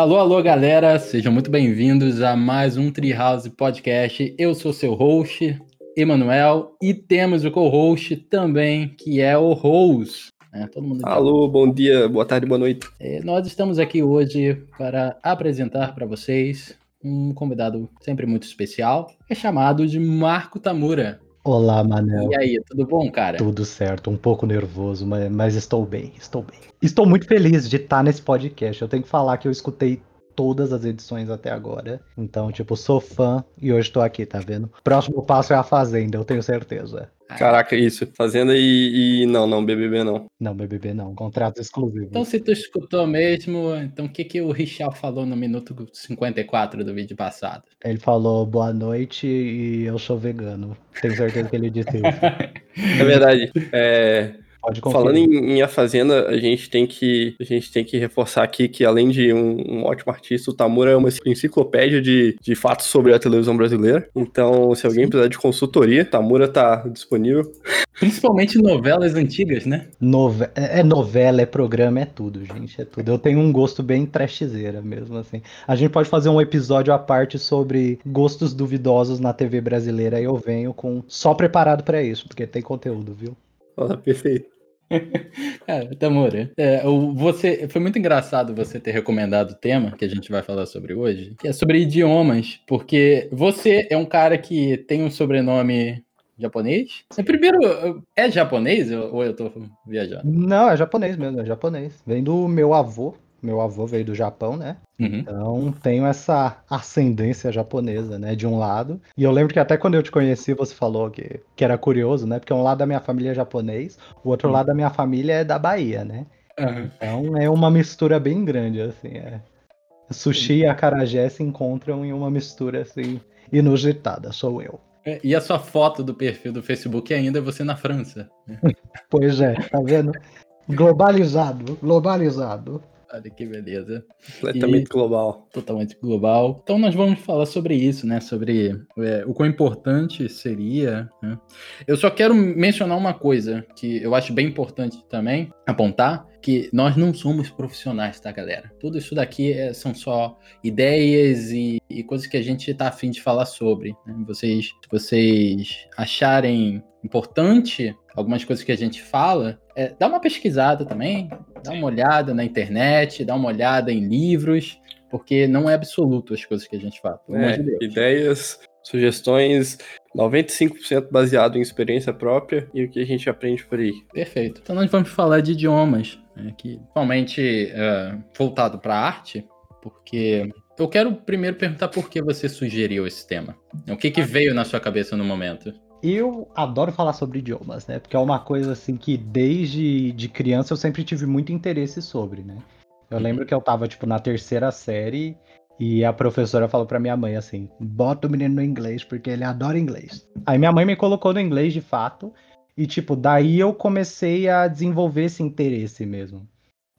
Alô, alô, galera, sejam muito bem-vindos a mais um Treehouse Podcast. Eu sou seu host, Emanuel, e temos o co-host também, que é o Rose. Né? Todo mundo Alô, bom dia, boa tarde, boa noite. É, nós estamos aqui hoje para apresentar para vocês um convidado sempre muito especial, é chamado de Marco Tamura. Olá, Manel. E aí, tudo bom, cara? Tudo certo, um pouco nervoso, mas, mas estou bem, estou bem. Estou muito feliz de estar nesse podcast. Eu tenho que falar que eu escutei todas as edições até agora. Então, tipo, sou fã e hoje estou aqui, tá vendo? Próximo passo é a Fazenda, eu tenho certeza. Caraca, isso. Fazenda e, e, Não, não, BBB não. Não, BBB não. Contrato exclusivo. Então, se tu escutou mesmo, então o que, que o Richard falou no minuto 54 do vídeo passado? Ele falou boa noite e eu sou vegano. Tenho certeza que ele disse isso. é verdade. É. Pode Falando em, em, A Fazenda, a gente tem que a gente tem que reforçar aqui que além de um, um, ótimo artista, o Tamura é uma enciclopédia de, de fatos sobre a televisão brasileira. Então, se alguém precisar de consultoria, Tamura tá disponível. Principalmente novelas antigas, né? Nove é, é novela, é programa, é tudo, gente, é tudo. Eu tenho um gosto bem trashzeira mesmo, assim. A gente pode fazer um episódio à parte sobre gostos duvidosos na TV brasileira e eu venho com só preparado para isso, porque tem conteúdo, viu? Fala, perfeito. Cara, Tamura, é, você, foi muito engraçado você ter recomendado o tema que a gente vai falar sobre hoje, que é sobre idiomas, porque você é um cara que tem um sobrenome japonês? Você primeiro, é japonês ou eu tô viajando? Não, é japonês mesmo, é japonês. Vem do meu avô, meu avô veio do Japão, né? Uhum. Então tenho essa ascendência japonesa, né? De um lado. E eu lembro que até quando eu te conheci, você falou que, que era curioso, né? Porque um lado da minha família é japonês, o outro uhum. lado da minha família é da Bahia, né? Uhum. Então é uma mistura bem grande, assim. É. Sushi e acarajé se encontram em uma mistura assim inusitada, sou eu. É, e a sua foto do perfil do Facebook ainda é você na França. pois é, tá vendo? Globalizado, globalizado. Olha que beleza. Completamente e, global. Totalmente global. Então nós vamos falar sobre isso, né? Sobre é, o quão importante seria. Né? Eu só quero mencionar uma coisa que eu acho bem importante também apontar, que nós não somos profissionais, tá, galera? Tudo isso daqui é, são só ideias e, e, coisas que a gente tá afim de falar sobre. Né? Vocês, se vocês acharem importante algumas coisas que a gente fala, é, dá uma pesquisada também, dá uma olhada na internet, dá uma olhada em livros, porque não é absoluto as coisas que a gente fala. É, de ideias, sugestões, 95% baseado em experiência própria e o que a gente aprende por aí. Perfeito. Então nós vamos falar de idiomas, né, que principalmente é, voltado para arte, porque eu quero primeiro perguntar por que você sugeriu esse tema. O que, que veio na sua cabeça no momento? Eu adoro falar sobre idiomas, né? Porque é uma coisa assim que desde de criança eu sempre tive muito interesse sobre, né? Eu uhum. lembro que eu tava, tipo, na terceira série e a professora falou pra minha mãe assim: bota o menino no inglês, porque ele adora inglês. Aí minha mãe me colocou no inglês de fato, e, tipo, daí eu comecei a desenvolver esse interesse mesmo.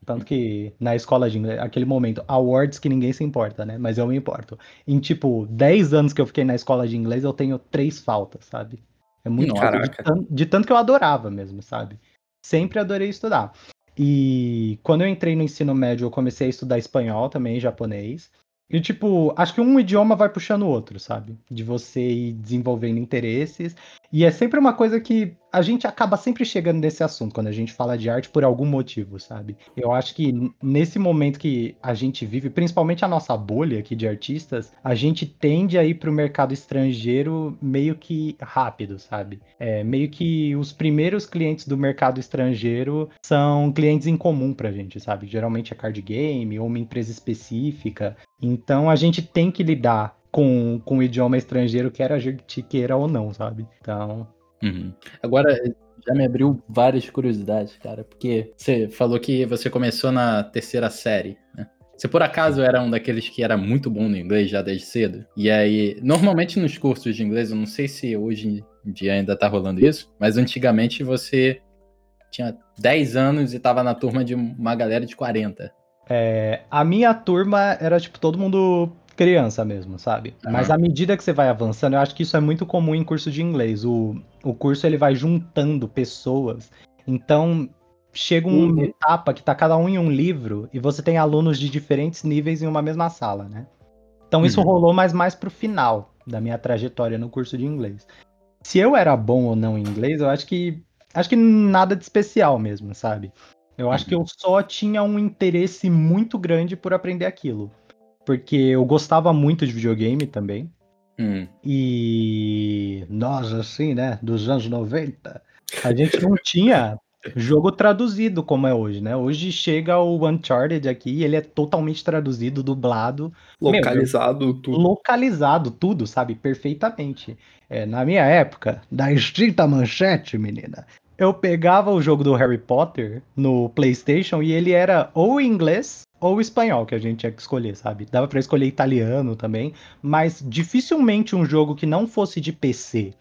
Tanto que na escola de inglês, aquele momento, awards que ninguém se importa, né? Mas eu me importo. Em, tipo, 10 anos que eu fiquei na escola de inglês, eu tenho três faltas, sabe? É muito de tanto, de tanto que eu adorava mesmo, sabe? Sempre adorei estudar. E quando eu entrei no ensino médio, eu comecei a estudar espanhol também, japonês. E, tipo, acho que um idioma vai puxando o outro, sabe? De você ir desenvolvendo interesses. E é sempre uma coisa que a gente acaba sempre chegando nesse assunto quando a gente fala de arte por algum motivo, sabe? Eu acho que nesse momento que a gente vive, principalmente a nossa bolha aqui de artistas, a gente tende a ir para o mercado estrangeiro meio que rápido, sabe? É, meio que os primeiros clientes do mercado estrangeiro são clientes em comum pra gente, sabe? Geralmente é card game ou uma empresa específica. Então a gente tem que lidar com, com o idioma estrangeiro, quer a gente queira ou não, sabe? Então, Uhum. Agora, já me abriu várias curiosidades, cara, porque você falou que você começou na terceira série, né? Você por acaso era um daqueles que era muito bom no inglês já desde cedo? E aí, normalmente nos cursos de inglês, eu não sei se hoje em dia ainda tá rolando isso, mas antigamente você tinha 10 anos e tava na turma de uma galera de 40. É, a minha turma era, tipo, todo mundo criança mesmo, sabe? Uhum. Mas à medida que você vai avançando, eu acho que isso é muito comum em curso de inglês. O, o curso ele vai juntando pessoas. Então, chega uma uhum. etapa que tá cada um em um livro e você tem alunos de diferentes níveis em uma mesma sala, né? Então isso uhum. rolou mais mais pro final da minha trajetória no curso de inglês. Se eu era bom ou não em inglês, eu acho que acho que nada de especial mesmo, sabe? Eu acho que eu uhum. só tinha um interesse muito grande por aprender aquilo. Porque eu gostava muito de videogame também. Hum. E nós, assim, né, dos anos 90, a gente não tinha jogo traduzido como é hoje, né? Hoje chega o Uncharted aqui, ele é totalmente traduzido, dublado, localizado, Meu, tudo. Localizado, tudo, sabe? Perfeitamente. É, na minha época, da extinta manchete, menina, eu pegava o jogo do Harry Potter no PlayStation e ele era ou inglês ou espanhol que a gente tinha que escolher, sabe? Dava para escolher italiano também, mas dificilmente um jogo que não fosse de PC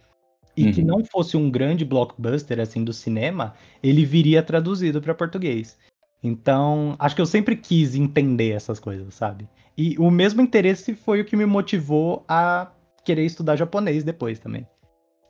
e uhum. que não fosse um grande blockbuster assim do cinema, ele viria traduzido para português. Então, acho que eu sempre quis entender essas coisas, sabe? E o mesmo interesse foi o que me motivou a querer estudar japonês depois também.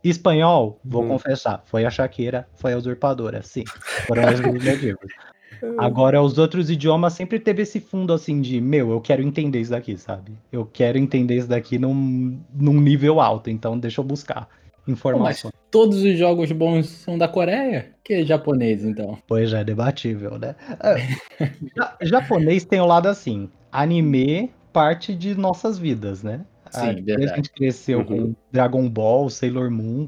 Espanhol, vou hum. confessar, foi a Shakira, foi a usurpadora, sim. Foram os motivos. Agora, os outros idiomas sempre teve esse fundo assim de, meu, eu quero entender isso daqui, sabe? Eu quero entender isso daqui num, num nível alto, então deixa eu buscar informação. Mas todos os jogos bons são da Coreia? Que é japonês, então? Pois é, debatível, né? É, japonês tem o um lado assim, anime parte de nossas vidas, né? Sim, a, verdade. a gente cresceu uhum. com Dragon Ball, Sailor Moon.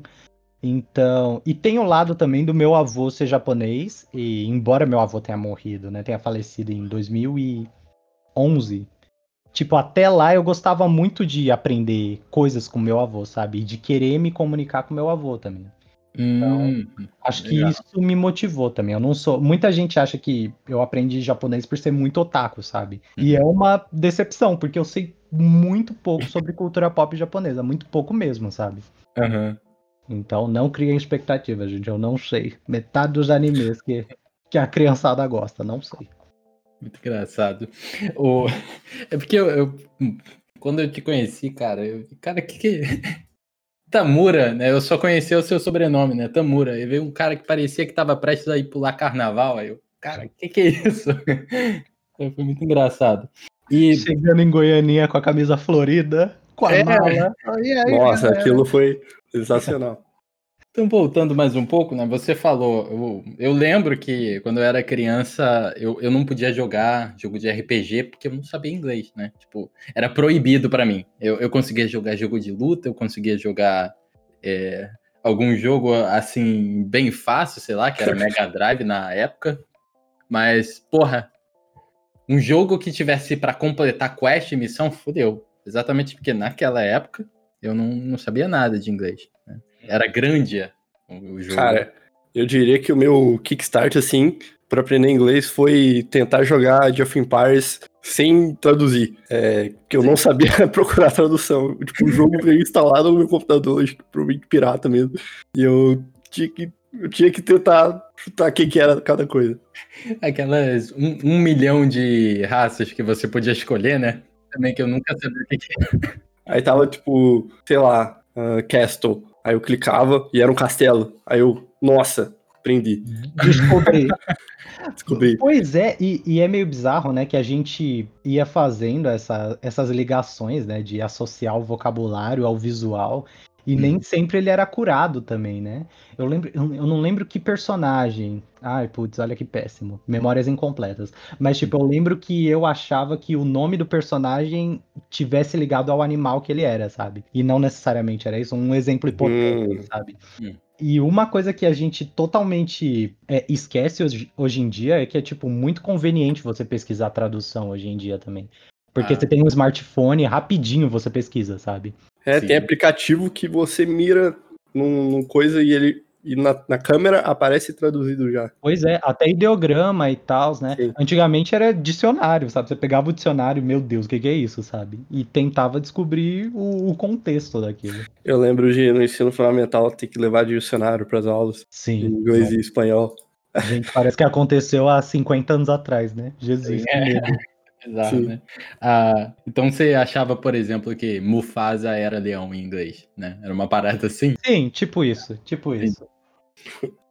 Então, e tem o lado também do meu avô ser japonês, e embora meu avô tenha morrido, né, tenha falecido em 2011, Tipo, até lá eu gostava muito de aprender coisas com meu avô, sabe? E de querer me comunicar com meu avô também. Então, hum, acho que isso me motivou também. Eu não sou. Muita gente acha que eu aprendi japonês por ser muito otaku, sabe? E é uma decepção, porque eu sei muito pouco sobre cultura pop japonesa, muito pouco mesmo, sabe? Uhum. Então não criem expectativas, gente. Eu não sei. Metade dos animes que, que a criançada gosta, não sei. Muito engraçado. O... É porque eu, eu, Quando eu te conheci, cara, eu... cara, que que. Tamura, né? Eu só conhecia o seu sobrenome, né? Tamura. E veio um cara que parecia que tava prestes a ir pular carnaval. Aí eu, cara, que que é isso? Foi muito engraçado. E... Chegando em Goianinha com a camisa florida, com a é. mala. Aí, Nossa, aquilo foi sensacional. Então, voltando mais um pouco, né? Você falou, eu, eu lembro que quando eu era criança, eu, eu não podia jogar jogo de RPG porque eu não sabia inglês, né? Tipo, era proibido para mim. Eu, eu conseguia jogar jogo de luta, eu conseguia jogar é, algum jogo assim, bem fácil, sei lá, que era Mega Drive na época. Mas, porra, um jogo que tivesse para completar quest e missão, fodeu. Exatamente porque naquela época eu não, não sabia nada de inglês. Né? Era grande o jogo. Cara, eu diria que o meu kickstart, assim, para aprender inglês foi tentar jogar Age of Empires sem traduzir. É, que eu Sim. não sabia procurar tradução. Tipo, o jogo veio instalado no meu computador, acho que provavelmente pirata mesmo. E eu tinha que, eu tinha que tentar chutar o que, era cada coisa. Aquelas um, um, milhão de raças que você podia escolher, né? Também que eu nunca sabia o que era. Aí tava, tipo, sei lá, uh, Castle. Aí eu clicava e era um castelo. Aí eu, nossa, aprendi. Descobri. Descobri. Pois é, e, e, é meio bizarro, né, que a gente ia fazendo essa, essas ligações, né, de associar o vocabulário ao visual. E hum. nem sempre ele era curado também, né? Eu, lembro, eu não lembro que personagem. Ai, putz, olha que péssimo. Memórias incompletas. Mas, tipo, eu lembro que eu achava que o nome do personagem tivesse ligado ao animal que ele era, sabe? E não necessariamente era isso. Um exemplo hipotético, hum. sabe? Hum. E uma coisa que a gente totalmente é, esquece hoje, hoje, em dia é que é, tipo, muito conveniente você pesquisar tradução hoje em dia também. Porque ah. você tem um smartphone, rapidinho você pesquisa, sabe? É, Sim. tem aplicativo que você mira num, num coisa e ele e na, na, câmera aparece traduzido já. Pois é, até ideograma e tal, né? Sim. Antigamente era dicionário, sabe? Você pegava o dicionário, meu Deus, o que, que, é isso, sabe? E tentava descobrir o, o, contexto daquilo. Eu lembro de no ensino fundamental ter que levar dicionário para as aulas. Sim. Em inglês é. e espanhol. Gente, parece que aconteceu há 50 anos atrás, né? Jesus, é. Né? Ah, então você achava, por exemplo, que Mufasa era leão em inglês, né? Era uma parada assim? Sim, tipo isso, tipo isso.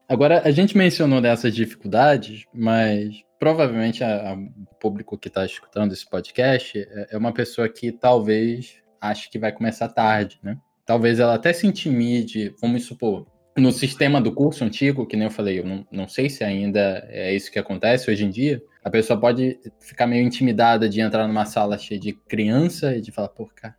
Agora, a gente mencionou dessas dificuldades, mas provavelmente o público que está escutando esse podcast é, é uma pessoa que talvez ache que vai começar tarde, né? Talvez ela até se intimide, vamos supor, no sistema do curso antigo, que nem eu falei, eu não, não sei se ainda é isso que acontece hoje em dia, a pessoa pode ficar meio intimidada de entrar numa sala cheia de criança e de falar, pô, cara,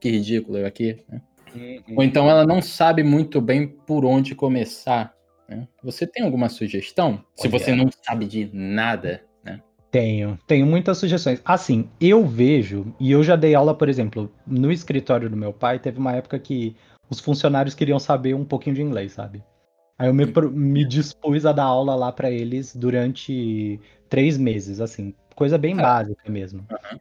que ridículo eu aqui, né? Uhum. Ou então ela não sabe muito bem por onde começar. Né? Você tem alguma sugestão? Se você não sabe de nada, né? Tenho, tenho muitas sugestões. Assim, eu vejo, e eu já dei aula, por exemplo, no escritório do meu pai, teve uma época que os funcionários queriam saber um pouquinho de inglês, sabe? Aí eu me, me dispus a dar aula lá para eles durante três meses, assim, coisa bem ah. básica mesmo. Uhum.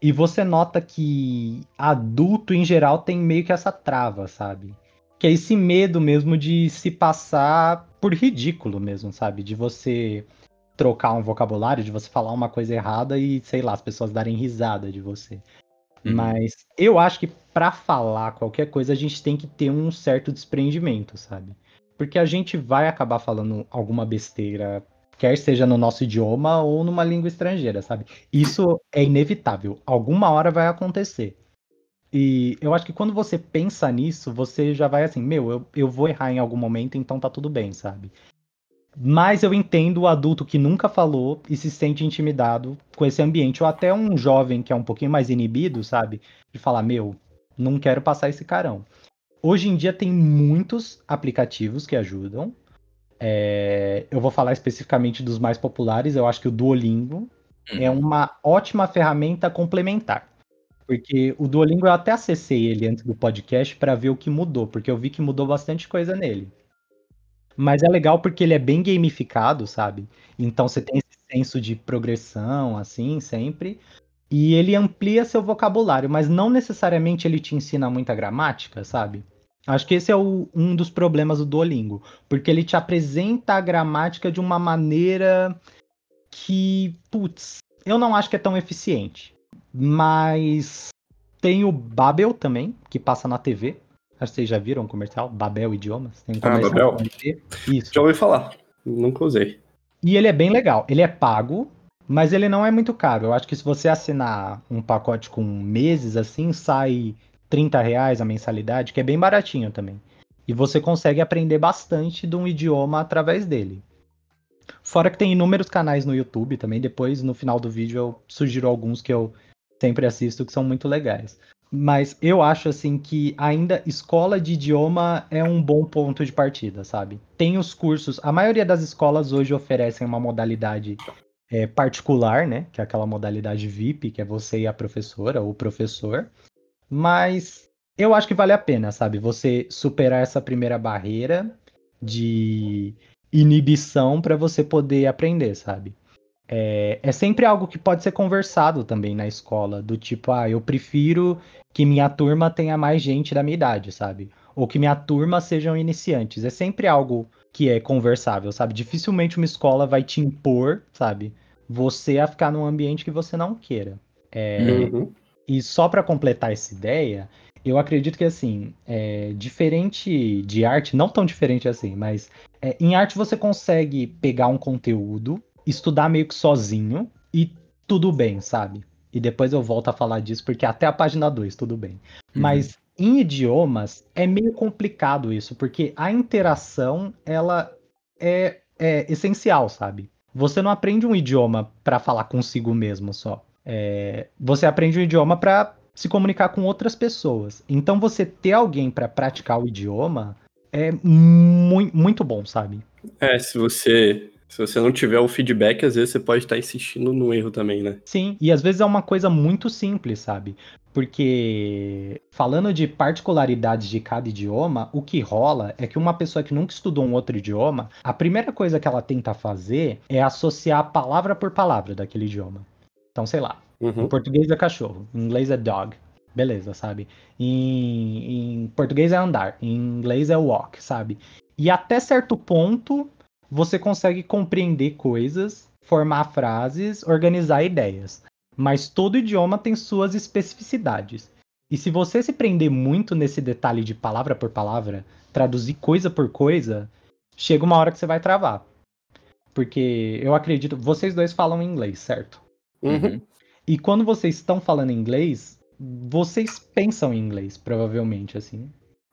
E você nota que adulto em geral tem meio que essa trava, sabe? Que é esse medo mesmo de se passar por ridículo mesmo, sabe? De você trocar um vocabulário, de você falar uma coisa errada e, sei lá, as pessoas darem risada de você. Uhum. Mas eu acho que para falar qualquer coisa a gente tem que ter um certo desprendimento, sabe? Porque a gente vai acabar falando alguma besteira, quer seja no nosso idioma ou numa língua estrangeira, sabe? Isso é inevitável. Alguma hora vai acontecer. E eu acho que quando você pensa nisso, você já vai assim, meu, eu, eu vou errar em algum momento, então tá tudo bem, sabe? Mas eu entendo o adulto que nunca falou e se sente intimidado com esse ambiente, ou até um jovem que é um pouquinho mais inibido, sabe? De falar, meu, não quero passar esse carão. Hoje em dia tem muitos aplicativos que ajudam. É... eu vou falar especificamente dos mais populares. Eu acho que o Duolingo uhum. é uma ótima ferramenta complementar. Porque o Duolingo eu até acessei ele antes do podcast para ver o que mudou, porque eu vi que mudou bastante coisa nele. Mas é legal porque ele é bem gamificado, sabe? Então você tem esse senso de progressão, assim, sempre. E ele amplia seu vocabulário, mas não necessariamente ele te ensina muita gramática, sabe? Acho que esse é o, um dos problemas do Duolingo, porque ele te apresenta a gramática de uma maneira que, putz, eu não acho que é tão eficiente. Mas tem o Babel também, que passa na TV. Acho que vocês já viram o comercial, Babel Idiomas. Tem um ah, Babel? Isso. Já ouvi falar, nunca usei. E ele é bem legal. Ele é pago, mas ele não é muito caro. Eu acho que se você assinar um pacote com meses assim, sai 30 reais a mensalidade, que é bem baratinho também. E você consegue aprender bastante de um idioma através dele. Fora que tem inúmeros canais no YouTube também. Depois, no final do vídeo, eu sugiro alguns que eu sempre assisto que são muito legais. Mas eu acho assim que ainda escola de idioma é um bom ponto de partida, sabe? Tem os cursos, a maioria das escolas hoje oferecem uma modalidade é, particular, né? Que é aquela modalidade VIP, que é você e a professora ou o professor. Mas eu acho que vale a pena, sabe? Você superar essa primeira barreira de inibição para você poder aprender, sabe? É, é, sempre algo que pode ser conversado também na escola, do tipo, ah, eu prefiro que minha turma tenha mais gente da minha idade, sabe? Ou que minha turma sejam iniciantes. É sempre algo que é conversável, sabe? Dificilmente uma escola vai te impor, sabe? Você a ficar num ambiente que você não queira. É, uhum. E só para completar essa ideia, eu acredito que assim, é, diferente de arte, não tão diferente assim, mas é, em arte você consegue pegar um conteúdo estudar meio que sozinho e tudo bem, sabe? E depois eu volto a falar disso, porque até a página 2, tudo bem. Uhum. Mas em idiomas é meio complicado isso, porque a interação, ela é, é essencial, sabe? Você não aprende um idioma para falar consigo mesmo só. É, você aprende um idioma para se comunicar com outras pessoas. Então você ter alguém para praticar o idioma é mu muito bom, sabe? É, se você se você não tiver o feedback, às vezes você pode estar insistindo no erro também, né? Sim, e às vezes é uma coisa muito simples, sabe? Porque falando de particularidades de cada idioma, o que rola é que uma pessoa que nunca estudou um outro idioma, a primeira coisa que ela tenta fazer é associar palavra por palavra daquele idioma. Então, sei lá, uhum. em português é cachorro, em inglês é dog. Beleza, sabe? Em, em português é andar, em inglês é walk, sabe? E até certo ponto você consegue compreender coisas, formar frases, organizar ideias. Mas todo idioma tem suas especificidades. E se você se prender muito nesse detalhe de palavra por palavra, traduzir coisa por coisa, chega uma hora que você vai travar. Porque eu acredito, vocês dois falam inglês, certo? Uhum. E quando vocês estão falando inglês, vocês pensam em inglês, provavelmente, assim.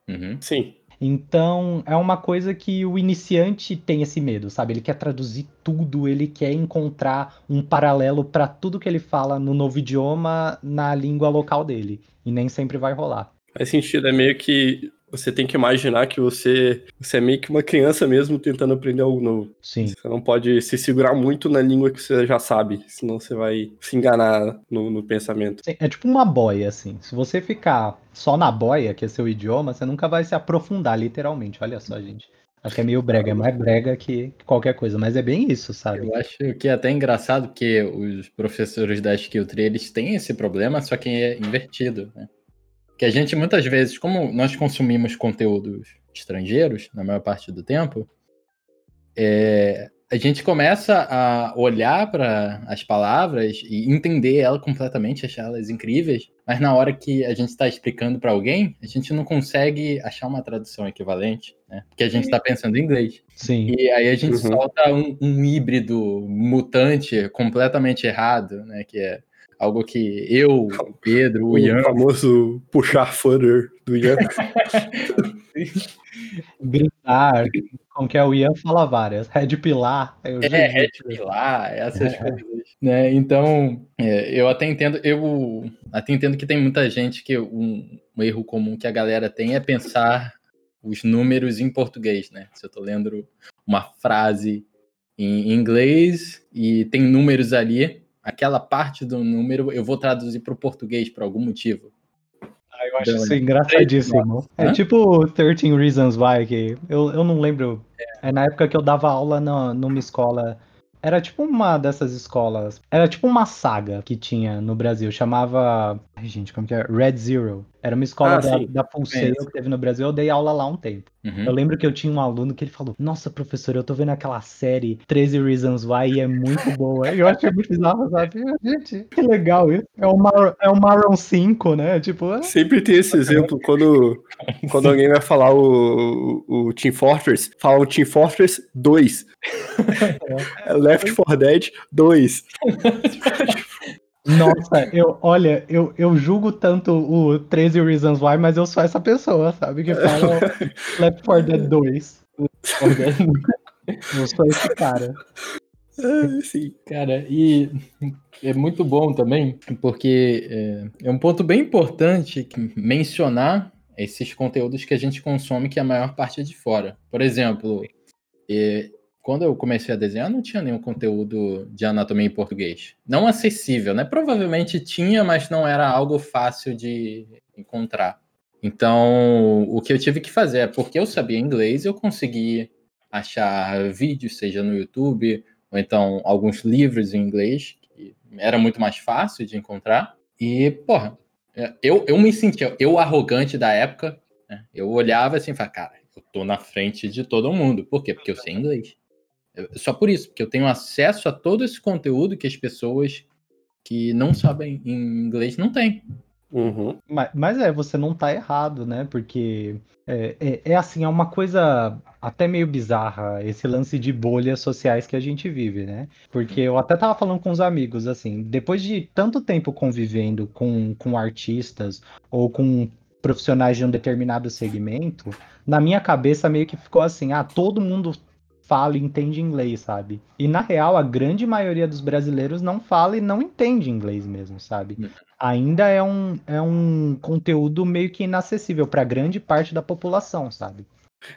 Uhum. Sim. Então, é uma coisa que o iniciante tem esse medo, sabe? Ele quer traduzir tudo, ele quer encontrar um paralelo para tudo que ele fala no novo idioma na língua local dele. E nem sempre vai rolar. Faz sentido, é meio que você tem que imaginar que você, você é meio que uma criança mesmo tentando aprender algo novo. Sim. Você não pode se segurar muito na língua que você já sabe, senão você vai se enganar no, no pensamento. Sim, É tipo uma boia, assim. Se você ficar só na boia, que é seu idioma, você nunca vai se aprofundar, literalmente. Olha só, gente. Acho que é meio brega, é mais brega que qualquer coisa, mas é bem isso, sabe? Eu acho que é até engraçado que os professores da Skill Tree, eles têm esse problema, só que é invertido, né? Que a gente, muitas vezes, como nós consumimos conteúdos estrangeiros, na maior parte do tempo, é, a gente começa a olhar para as palavras e entender ela completamente, achar elas incríveis, mas na hora que a gente está explicando para alguém, a gente não consegue achar uma tradução equivalente, né? Porque a gente está pensando em inglês. Sim. E aí a gente Uhum. solta um, um híbrido mutante completamente errado, né? Que é algo que eu, o Pedro, o O Ian. famoso puxar footer do Ian. Gritar, como que é o Ian fala várias. Red Pilar. Eu É, juro. Red Pilar, essas coisas. Né? Então, é, eu até entendo, eu até entendo que tem muita gente que um, um erro comum que a galera tem é pensar os números em português, né? Se eu tô lendo uma frase em inglês e tem números ali, aquela parte do número eu vou traduzir para o português por algum motivo. Ah, eu acho Então, isso engraçadíssimo. É Hã? tipo 13 Reasons Why, que eu, eu não lembro. É na época que eu dava aula na, numa escola. Era tipo uma dessas escolas. Era tipo uma saga que tinha no Brasil. Chamava. Ai, gente, como que é? Red Zero. Era uma escola Ah, da, sim. da Conheço. que teve no Brasil. Eu dei aula lá um tempo. Uhum. Eu lembro que eu tinha um aluno que ele falou: Nossa, professor, eu tô vendo aquela série 13 Reasons Why e é muito boa. Eu achei muito bizarro, sabe? Gente, que legal isso. É o, Mar é o Maroon 5, né? Tipo, é- Sempre tem esse exemplo quando, quando alguém vai falar o, o, o Team Fortress, fala o Team Fortress 2. É Left 4 Dead 2. Nossa, eu, olha, eu, eu julgo tanto o 13 Reasons Why, mas eu sou essa pessoa, sabe? Que fala Left 4 Dead 2. Eu sou esse cara. Sim. Cara, e é muito bom também, porque é, é um ponto bem importante que- mencionar esses conteúdos que a gente consome, que a maior parte é de fora. Por exemplo, é, quando eu comecei a desenhar, não tinha nenhum conteúdo de anatomia em português. Não acessível, né? Provavelmente tinha, mas não era algo fácil de encontrar. Então, o que eu tive que fazer é, porque eu sabia inglês, eu consegui achar vídeos, seja no YouTube, ou então alguns livros em inglês, que era muito mais fácil de encontrar. E, porra, eu, eu me sentia, eu arrogante da época, né? eu olhava assim e falava, cara, eu tô na frente de todo mundo. Por quê? Porque eu sei inglês. Só por isso, porque eu tenho acesso a todo esse conteúdo que as pessoas que não sabem inglês não têm. Uhum. Mas, mas é, você não tá errado, né? Porque é, é, é assim, é uma coisa até meio bizarra esse lance de bolhas sociais que a gente vive, né? Porque eu até tava falando com os amigos, assim, depois de tanto tempo convivendo com, com artistas ou com profissionais de um determinado segmento, na minha cabeça meio que ficou assim, ah, todo mundo fala e entende inglês, sabe? E na real, a grande maioria dos brasileiros não fala e não entende inglês mesmo, sabe? ainda é um, é um conteúdo meio que inacessível para grande parte da população, sabe?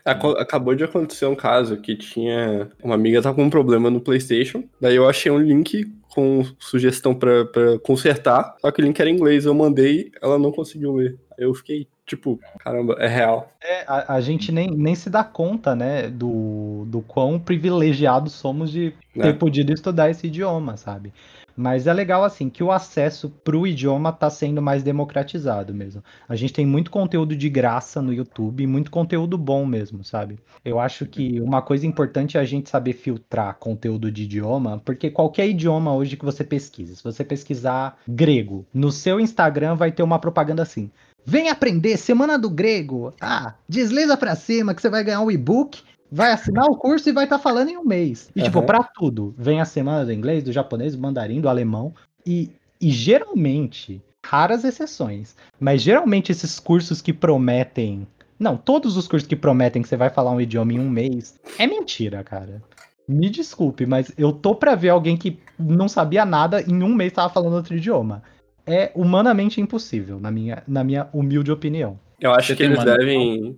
Acabou de acontecer um caso que tinha. Uma amiga tava com um problema no PlayStation. Daí eu achei um link com sugestão pra, pra consertar. Só que o link era em inglês. Eu mandei, ela não conseguiu ler. Eu fiquei, tipo, caramba, é real. É, a, a gente nem, nem se dá conta, né, do, do quão privilegiados somos de ter Né? podido estudar esse idioma, sabe? Mas é legal assim que o acesso para o idioma está sendo mais democratizado mesmo. A gente tem muito conteúdo de graça no YouTube, muito conteúdo bom mesmo, sabe? Eu acho que uma coisa importante é a gente saber filtrar conteúdo de idioma, porque qualquer idioma hoje que você pesquisa, se você pesquisar grego, no seu Instagram vai ter uma propaganda assim: Vem aprender Semana do Grego. Ah, desliza para cima que você vai ganhar um e-book vai assinar o curso e vai estar tá falando em um mês. E, uhum. tipo, pra tudo. Vem a semana do inglês, do japonês, do mandarim, do alemão. E, e geralmente, raras exceções, mas geralmente esses cursos que prometem. Não, todos os cursos que prometem que você vai falar um idioma em um mês, é mentira, cara. Me desculpe, mas eu tô pra ver alguém que não sabia nada em um mês tava falando outro idioma. É humanamente impossível, na minha, na minha humilde opinião. Eu acho você que eles devem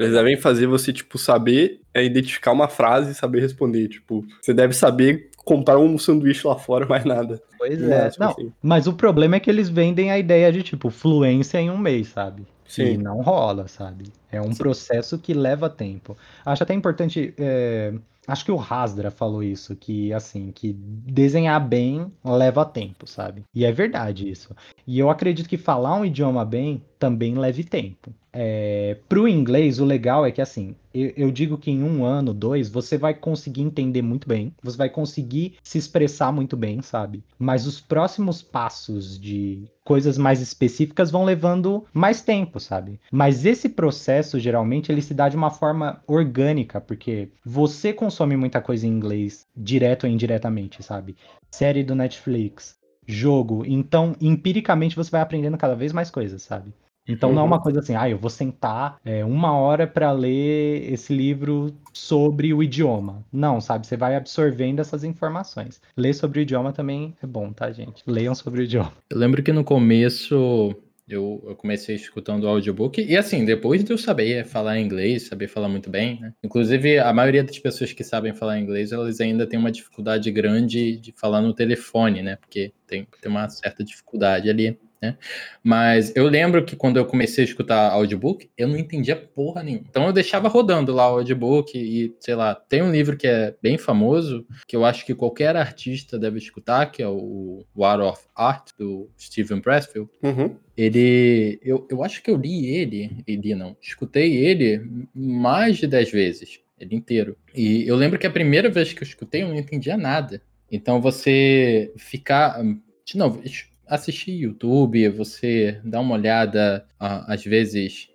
eles devem fazer você, tipo, saber é, identificar uma frase e saber responder. Tipo, você deve saber comprar um sanduíche lá fora, mais nada. Pois é. Não, assim. Mas o problema é que eles vendem a ideia de, tipo, fluência em um mês, sabe? Sim. E não rola, sabe? É um Sim. processo que leva tempo. Acho até importante. É... Acho que o Hasdra falou isso, que assim, que desenhar bem leva tempo, sabe? E é verdade isso. E eu acredito que falar um idioma bem também leve tempo. É, pro inglês, o legal é que assim, eu, eu, digo que em um ano, dois, você vai conseguir entender muito bem, você vai conseguir se expressar muito bem, sabe? Mas os próximos passos de coisas mais específicas vão levando mais tempo, sabe? Mas esse processo, geralmente, ele se dá de uma forma orgânica, porque você consome muita coisa em inglês, direto ou indiretamente, sabe? Série do Netflix, jogo. Então, empiricamente, você vai aprendendo cada vez mais coisas, sabe? Então não é uma uhum. coisa assim, ah, eu vou sentar é, uma hora para ler esse livro sobre o idioma. Não, sabe? Você vai absorvendo essas informações. Ler sobre o idioma também é bom, tá, gente? Leiam sobre o idioma. Eu lembro que no começo eu, eu, comecei escutando o audiobook e assim, depois de eu saber falar inglês, saber falar muito bem, né? Inclusive, a maioria das pessoas que sabem falar inglês, elas ainda têm uma dificuldade grande de falar no telefone, né? Porque tem, tem uma certa dificuldade ali. Né? Mas eu lembro que quando eu comecei a escutar audiobook, eu não entendia porra nenhuma. Então eu deixava rodando lá o audiobook e, sei lá, tem um livro que é bem famoso, que eu acho que qualquer artista deve escutar, que é o War of Art, do Steven Pressfield. Uhum. Ele, eu, eu acho que eu li ele, li não, escutei ele mais de dez vezes, ele inteiro. E eu lembro que a primeira vez que eu escutei eu não entendia nada. Então você ficar, de novo, assistir YouTube, você dar uma olhada, às vezes.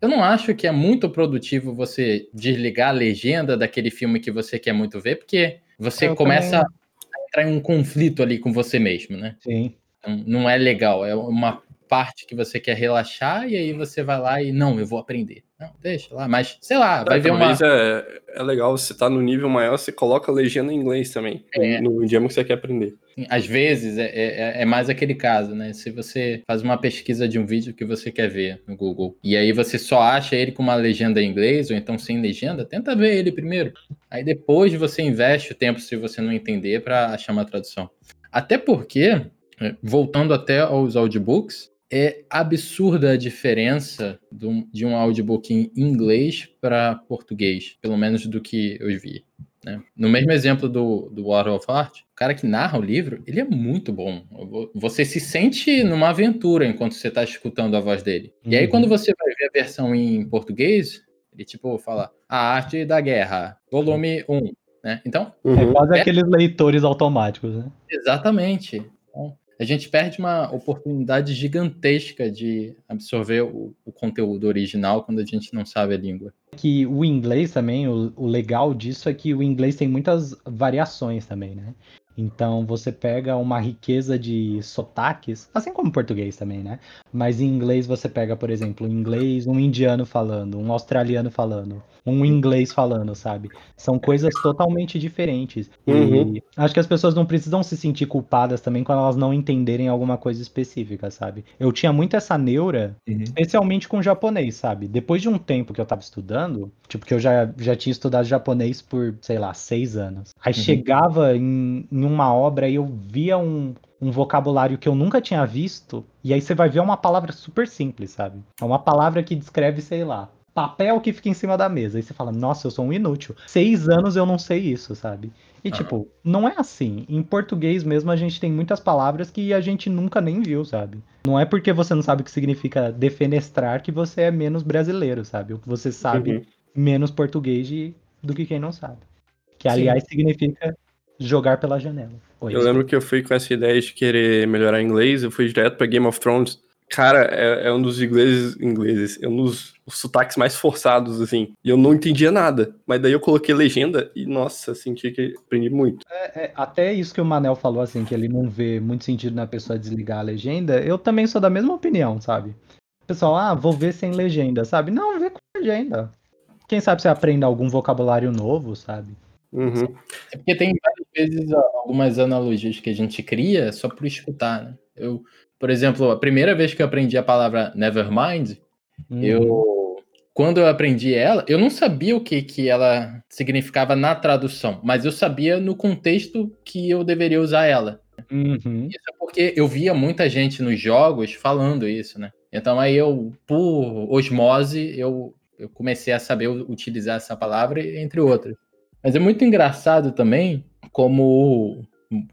Eu não acho que é muito produtivo você desligar a legenda daquele filme que você quer muito ver, porque você eu começa também... a entrar em um conflito ali com você mesmo, né? Sim. Então, não é legal, é uma parte que você quer relaxar e aí você vai lá e não, eu vou aprender. Não, deixa lá, mas sei lá, é, vai ver uma. É, é legal, você tá no nível maior, você coloca a legenda em inglês também, é. no idioma que você quer aprender. Às vezes é, é, é, mais aquele caso, né? Se você faz uma pesquisa de um vídeo que você quer ver no Google e aí você só acha ele com uma legenda em inglês ou então sem legenda, tenta ver ele primeiro. Aí depois você investe o tempo, se você não entender, para achar uma tradução. Até porque, é, voltando até aos audiobooks, é absurda a diferença de um audiobook em inglês para português, pelo menos do que eu vi. Né? No mesmo exemplo do, do War of Art, o cara que narra o livro, ele é muito bom. Você se sente numa aventura enquanto você está escutando a voz dele. Uhum. E aí, quando uhum. você vai ver a versão em português, ele tipo fala A Arte da Guerra, volume 1. Né? Então. Uhum. É quase é... aqueles leitores automáticos, né? Exatamente. A gente perde uma oportunidade gigantesca de absorver o, o, conteúdo original quando a gente não sabe a língua. Que o inglês também, o, o legal disso é que o inglês tem muitas variações também, né? Então você pega uma riqueza de sotaques, assim como o português também, né? Mas em inglês você pega, por exemplo, um inglês, um indiano falando, um australiano falando, um inglês falando, sabe? São coisas totalmente diferentes. Uhum. E acho que as pessoas não precisam se sentir culpadas também quando elas não entenderem alguma coisa específica, sabe? Eu tinha muito essa neura, uhum. especialmente com japonês, sabe? Depois de um tempo que eu tava estudando, tipo, que eu já, já tinha estudado japonês por, sei lá, seis anos. Aí uhum. chegava em, em uma obra e eu via um, um vocabulário que eu nunca tinha visto, e aí você vai ver uma palavra super simples, sabe? É uma palavra que descreve, sei lá, papel que fica em cima da mesa. E você fala, nossa, eu sou um inútil. Seis anos eu não sei isso, sabe? E, tipo, não é assim. Em português mesmo, a gente tem muitas palavras que a gente nunca nem viu, sabe? Não é porque você não sabe o que significa defenestrar que você é menos brasileiro, sabe? Ou que você sabe uhum. menos português de, do que quem não sabe. Que, aliás, Sim. significa jogar pela janela. eu lembro que eu fui com essa ideia de querer melhorar inglês, eu fui direto pra Game of Thrones. Cara, é, é um dos ingleses, ingleses, é um dos sotaques mais forçados, assim. E eu não entendia nada. Mas daí eu coloquei legenda e, nossa, senti que aprendi muito. É, é, até isso que o Manel falou, assim, que ele não vê muito sentido na pessoa desligar a legenda, eu também sou da mesma opinião, sabe? Pessoal, ah, vou ver sem legenda, sabe? Não, vê com legenda. Quem sabe você aprende algum vocabulário novo, sabe? Uhum. É porque tem várias vezes algumas analogias que a gente cria só por escutar, né? Eu por exemplo, a primeira vez que eu aprendi a palavra nevermind, uhum. eu quando eu aprendi ela, eu não sabia o que, que ela significava na tradução, mas eu sabia no contexto que eu deveria usar ela. Uhum. Isso é porque eu via muita gente nos jogos falando isso, né? Então aí eu, por osmose, eu, eu comecei a saber utilizar essa palavra, entre outras. Mas é muito engraçado também como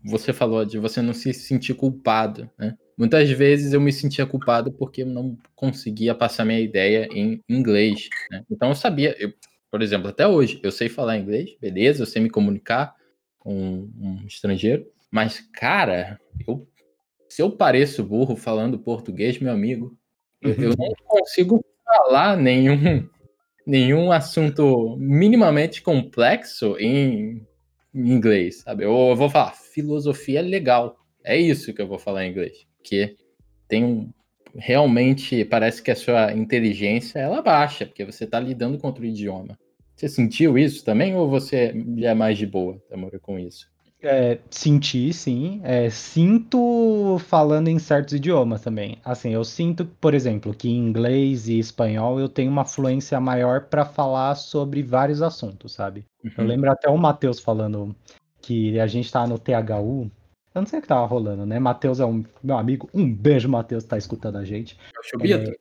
você falou de você não se sentir culpado, né? Muitas vezes eu me sentia culpado porque eu não conseguia passar minha ideia em inglês. Né? Então eu sabia, eu, por exemplo, até hoje, eu sei falar inglês, beleza, eu sei me comunicar com um estrangeiro, mas, cara, eu, se eu pareço burro falando português, meu amigo, uhum. eu, eu não consigo falar nenhum, nenhum assunto minimamente complexo em, em inglês, sabe? Ou eu vou falar, filosofia é legal. É isso que eu vou falar em inglês porque tem um, realmente parece que a sua inteligência ela baixa, porque você está lidando com outro idioma. Você sentiu isso também ou você é mais de boa, Tamura, com isso? É, senti, sim. É, sinto falando em certos idiomas também. Assim, eu sinto, por exemplo, que em inglês e espanhol eu tenho uma fluência maior para falar sobre vários assuntos, sabe? Uhum. Eu lembro até o Matheus falando que a gente tá no THU, eu não sei o que tava rolando, né? Matheus é um meu amigo. Um beijo, Matheus, tá escutando a gente. É o Chubito? É...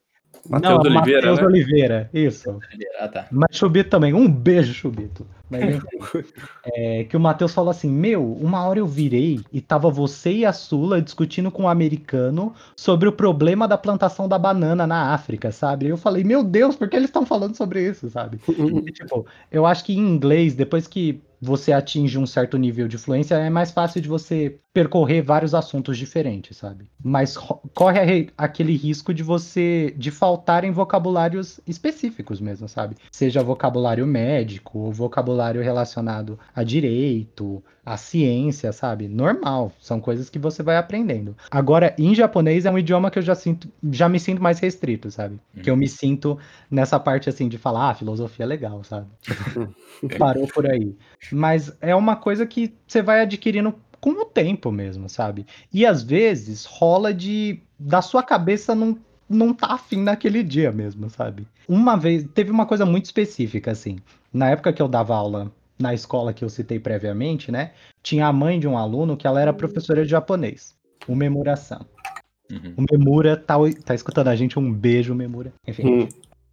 Matheus Oliveira. Matheus né? Oliveira, isso. Ah, tá. Mas Chubito também. Um beijo, Chubito. Mas, é, que o Matheus falou assim: Meu, uma hora eu virei e tava você e a Sula discutindo com um americano sobre o problema da plantação da banana na África, sabe? Eu falei: Meu Deus, por que eles estão falando sobre isso, sabe? e, tipo, eu acho que em inglês, depois que você atinge um certo nível de fluência, é mais fácil de você percorrer vários assuntos diferentes, sabe? Mas corre aquele risco de você de faltarem vocabulários específicos mesmo, sabe? Seja vocabulário médico ou vocabulário relacionado a direito, a ciência, sabe? Normal, são coisas que você vai aprendendo. Agora, em japonês é um idioma que eu já sinto, já me sinto mais restrito, sabe? Hum. Que eu me sinto nessa parte assim de falar, ah, filosofia é legal, sabe? Parou por aí. Mas é uma coisa que você vai adquirindo com o tempo mesmo, sabe? E às vezes rola de da sua cabeça não não tá afim naquele dia mesmo, sabe? Uma vez, teve uma coisa muito específica assim. Na época que eu dava aula na escola que eu citei previamente, né? Tinha a mãe de um aluno que ela era professora de japonês, o Memura-san. Uhum. O Memura tá, tá escutando a gente, um beijo, Memura. Enfim. Uhum.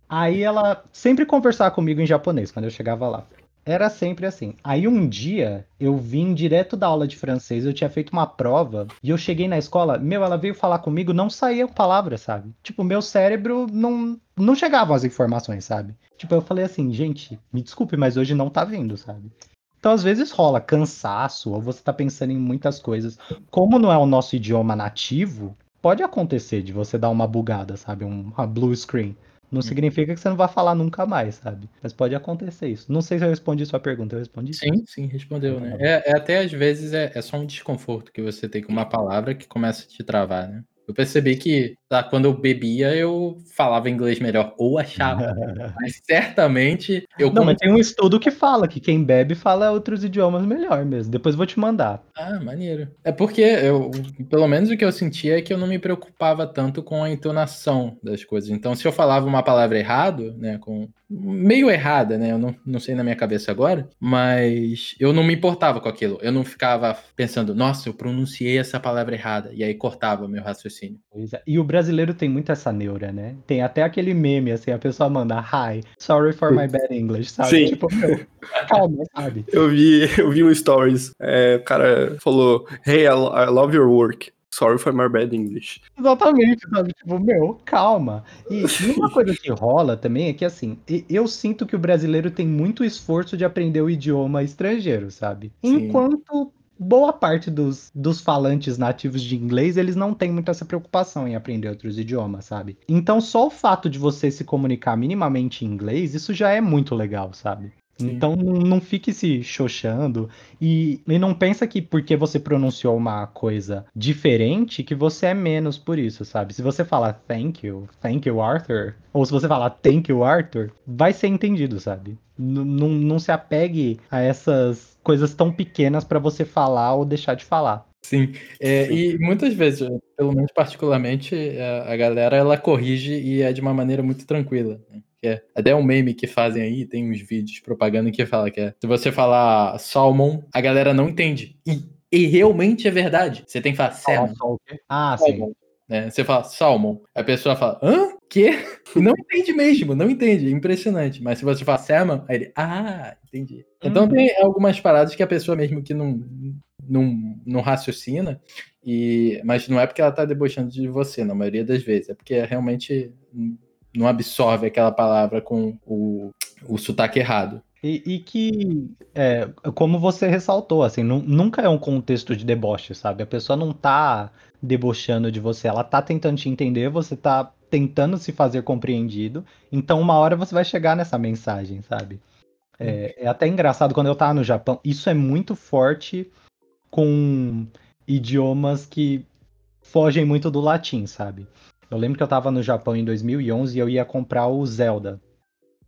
Aí ela sempre conversava comigo em japonês quando eu chegava lá. Era sempre assim. Aí um dia eu vim direto da aula de francês, eu tinha feito uma prova e eu cheguei na escola, meu, ela veio falar comigo, não saía palavra, sabe? Tipo, meu cérebro não não chegavam as informações, sabe? Tipo, eu falei assim, gente, me desculpe, mas hoje não tá vindo, sabe? Então, às vezes rola cansaço, ou você tá pensando em muitas coisas. Como não é o nosso idioma nativo, pode acontecer de você dar uma bugada, sabe? uma blue screen. Não uhum. significa que você não vai falar nunca mais, sabe? Mas pode acontecer isso. Não sei se eu respondi sua pergunta, eu respondi? Sim, sim, respondeu, né? É, é até às vezes é, é, só um desconforto que você tem com uma palavra que começa a te travar, né? Eu percebi que tá, quando eu bebia, eu falava inglês melhor, ou achava. mas certamente eu. Não, mas tem um estudo que fala que quem bebe fala outros idiomas melhor mesmo. Depois vou te mandar. Ah, maneiro. É porque eu, pelo menos o que eu sentia é que eu não me preocupava tanto com a entonação das coisas. Então, se eu falava uma palavra errado, né, com meio errada, né? Eu não, não sei na minha cabeça agora, mas eu não me importava com aquilo. Eu não ficava pensando, nossa, eu pronunciei essa palavra errada, e aí cortava meu raciocínio. E o brasileiro tem muito essa neura, né? Tem até aquele meme, assim, a pessoa manda Hi, sorry for my bad English, sabe? Sim. Tipo, calma, sabe? Eu vi, eu vi um stories. É, o cara falou: Hey, I, I love your work. Sorry for my bad English. Exatamente, sabe? Tipo, meu, calma. E, e uma coisa que rola também é que, assim, eu sinto que o brasileiro tem muito esforço de aprender o idioma estrangeiro, sabe? Sim. Enquanto boa parte dos, dos falantes nativos de inglês, eles não têm muito essa preocupação em aprender outros idiomas, sabe? Então, só o fato de você se comunicar minimamente em inglês, isso já é muito legal, sabe? Sim. Então não, não fique se xoxando e, e não pensa que porque você pronunciou uma coisa diferente que você é menos por isso, sabe? Se você falar thank you, thank you Arthur, ou se você falar thank you Arthur, vai ser entendido, sabe? Não, não se apegue a essas coisas tão pequenas pra você falar ou deixar de falar. Sim, é, Sim. e muitas vezes, pelo menos particularmente, a, a galera ela corrige e é de uma maneira muito tranquila. né? Que é, até um meme que fazem aí, tem uns vídeos propaganda que fala que é se você falar salmon, a galera não entende. E, e realmente é verdade. Você tem que falar salmon. Ah, sim. salmon, né? Você fala salmon, a pessoa fala, hã? Quê? E não entende mesmo, não entende. É impressionante. Mas se você fala salmon, aí ele, ah, entendi. Então Uhum. tem algumas paradas que a pessoa mesmo que não, não, não raciocina, e, mas não é porque ela tá debochando de você, na maioria das vezes. É porque realmente não absorve aquela palavra com o, o sotaque errado. E, e que, é, como você ressaltou, assim, nu- nunca é um contexto de deboche, sabe? A pessoa não tá debochando de você, ela tá tentando te entender, você tá tentando se fazer compreendido, então uma hora você vai chegar nessa mensagem, sabe? É, é até engraçado, quando eu tava no Japão, isso é muito forte com idiomas que fogem muito do latim, sabe? Eu lembro que eu tava no Japão em 2011 e eu ia comprar o Zelda,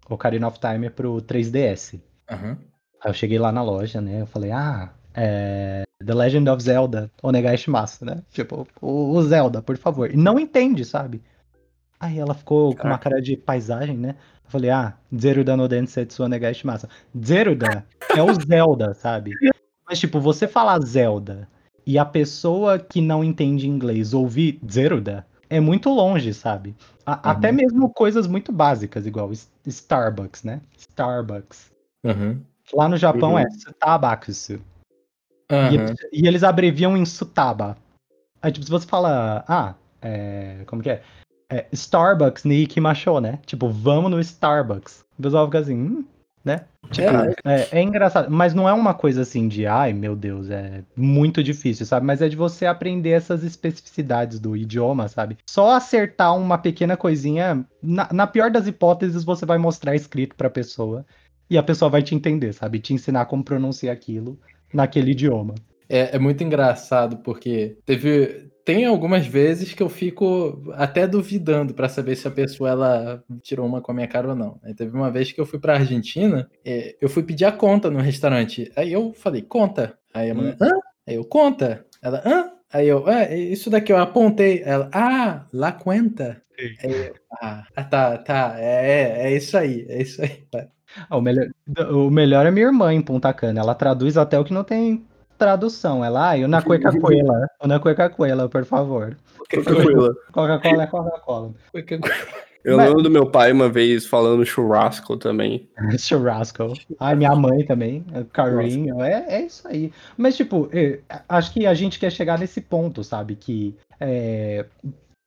Ocarina of Time pro 3DS. Aham. Aí eu cheguei lá na loja, né? Eu falei, ah, é... The Legend of Zelda, Onegai Shimasu, né? Tipo, o, o Zelda, por favor. E não entende, sabe? Aí ela ficou com uma cara de paisagem, né? Eu falei, ah, Zeruda no Densetsu Onegai Shimasu. Zeruda é o Zelda, sabe? Mas, tipo, você falar Zelda e a pessoa que não entende inglês ouvir Zeruda é muito longe, sabe? A- Uhum. Até mesmo coisas muito básicas, igual Starbucks, né? Starbucks. Aham. Lá no Japão Uhum. é Starbucks. E, e eles abreviam em Sutaba. Aí, tipo, se você fala, ah, é, como que é? É Starbucks ni ikimashou, né? Tipo, vamos no Starbucks. O pessoal fica assim, hum, né? Tipo, É. é, é engraçado, mas não é uma coisa assim de, ai meu Deus, é muito difícil, sabe? Mas é de você aprender essas especificidades do idioma, sabe? Só acertar uma pequena coisinha, na, na pior das hipóteses, você vai mostrar escrito pra pessoa e a pessoa vai te entender, sabe? Te ensinar como pronunciar aquilo naquele idioma. É, é muito engraçado porque teve tem algumas vezes que eu fico até duvidando pra saber se a pessoa ela tirou uma com a minha cara ou não. né? Teve uma vez que eu fui pra Argentina, é, eu fui pedir a conta no restaurante. Aí eu falei, conta. Aí a mulher, hã? Aí eu, conta. Ela, hã? Aí eu, é, isso daqui eu apontei. Ela, ah, la cuenta. Aí eu, ah, tá, tá, é, é isso aí, é isso aí. tá. Ah, o, melhor, o melhor é minha irmã em Punta Cana, ela traduz até o que não tem tradução. Ela, ah, una cueca-cuela, una cueca-cuela, por favor. Tranquila. Coca-Cola é Coca-Cola. Eu Mas- lembro do meu pai uma vez falando churrasco também. Churrasco. Ai, minha mãe também, carinho. É, é isso aí. Mas, tipo, acho que a gente quer chegar nesse ponto, sabe? Que é,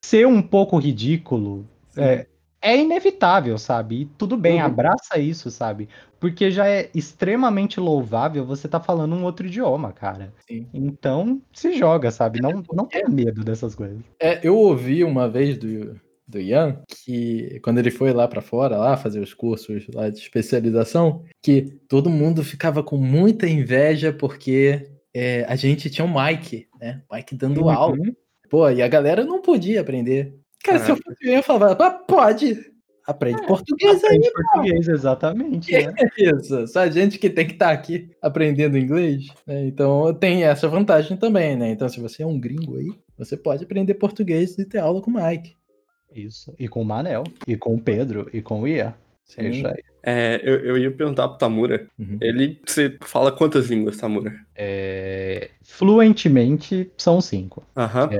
ser um pouco ridículo é, é inevitável, sabe? E tudo bem, Uhum. abraça isso, sabe? Porque já é extremamente louvável você tá falando um outro idioma, cara. Sim. Então, se joga, sabe? Não, não tenha medo dessas coisas. É, eu ouvi uma vez do, do Ian que quando ele foi lá pra fora, lá fazer os cursos lá de especialização, que todo mundo ficava com muita inveja porque é, a gente tinha um Mike, né? Mike dando aula. Uhum. Pô, e a galera não podia aprender. Cara, se eu fosse o Ian, eu falava, ah, pode. Aprende português aí, Aprende português, exatamente. né? isso. Só a gente que tem que estar aqui aprendendo inglês. né? Então tem essa vantagem também, né? Então, se você é um gringo aí, você pode aprender português e ter aula com o Mike. Isso. E com o Manel, e com o Pedro, e com o Ian. É isso aí. É, eu, eu ia perguntar pro Tamura. Uhum. Ele. Você fala quantas línguas, Tamura? É, Fluentemente são cinco. Aham.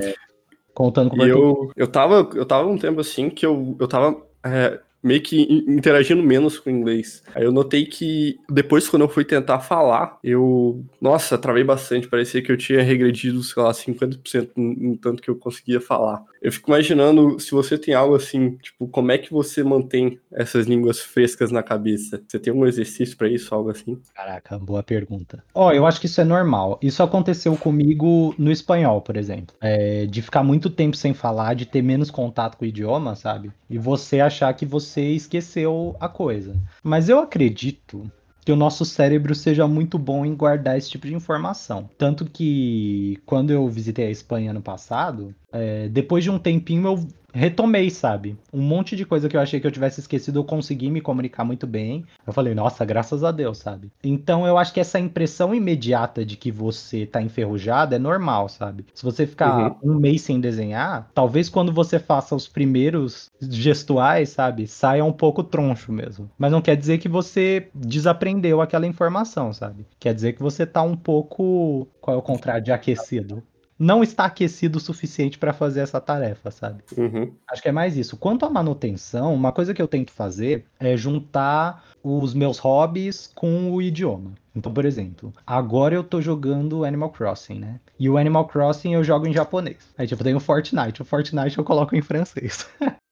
Contando com o eu, eu tava, eu tava um tempo assim que eu, eu tava é, meio que interagindo menos com o inglês. Aí eu notei que depois, quando eu fui tentar falar, eu, nossa, travei bastante. Parecia que eu tinha regredido, sei lá, 50% no tanto que eu conseguia falar. Eu fico imaginando se você tem algo assim, tipo, como é que você mantém essas línguas frescas na cabeça? Você tem algum exercício para isso, algo assim? Caraca, boa pergunta. Ó, oh, eu acho que isso é normal. Isso aconteceu comigo no espanhol, por exemplo. É, de ficar muito tempo sem falar, de ter menos contato com o idioma, sabe? E você achar que você você esqueceu a coisa. Mas eu acredito que o nosso cérebro seja muito bom em guardar esse tipo de informação. Tanto que quando eu visitei a Espanha ano passado, é, depois de um tempinho eu retomei, sabe? Um monte de coisa que eu achei que eu tivesse esquecido, eu consegui me comunicar muito bem. Eu falei, nossa, graças a Deus, sabe? Então eu acho que essa impressão imediata de que você tá enferrujado é normal, sabe? Se você ficar uhum. um mês sem desenhar, talvez quando você faça os primeiros gestuais, sabe, saia um pouco troncho mesmo. Mas não quer dizer que você desaprendeu aquela informação, sabe? Quer dizer que você tá um pouco. Qual é o contrário de aquecido? Não está aquecido o suficiente para fazer essa tarefa, sabe? Uhum. Acho que é mais isso. Quanto à manutenção, uma coisa que eu tenho que fazer é juntar os meus hobbies com o idioma. Então, por exemplo, agora eu tô jogando Animal Crossing, né? E o Animal Crossing eu jogo em japonês. Aí, tipo, tem o Fortnite. O Fortnite eu coloco em francês.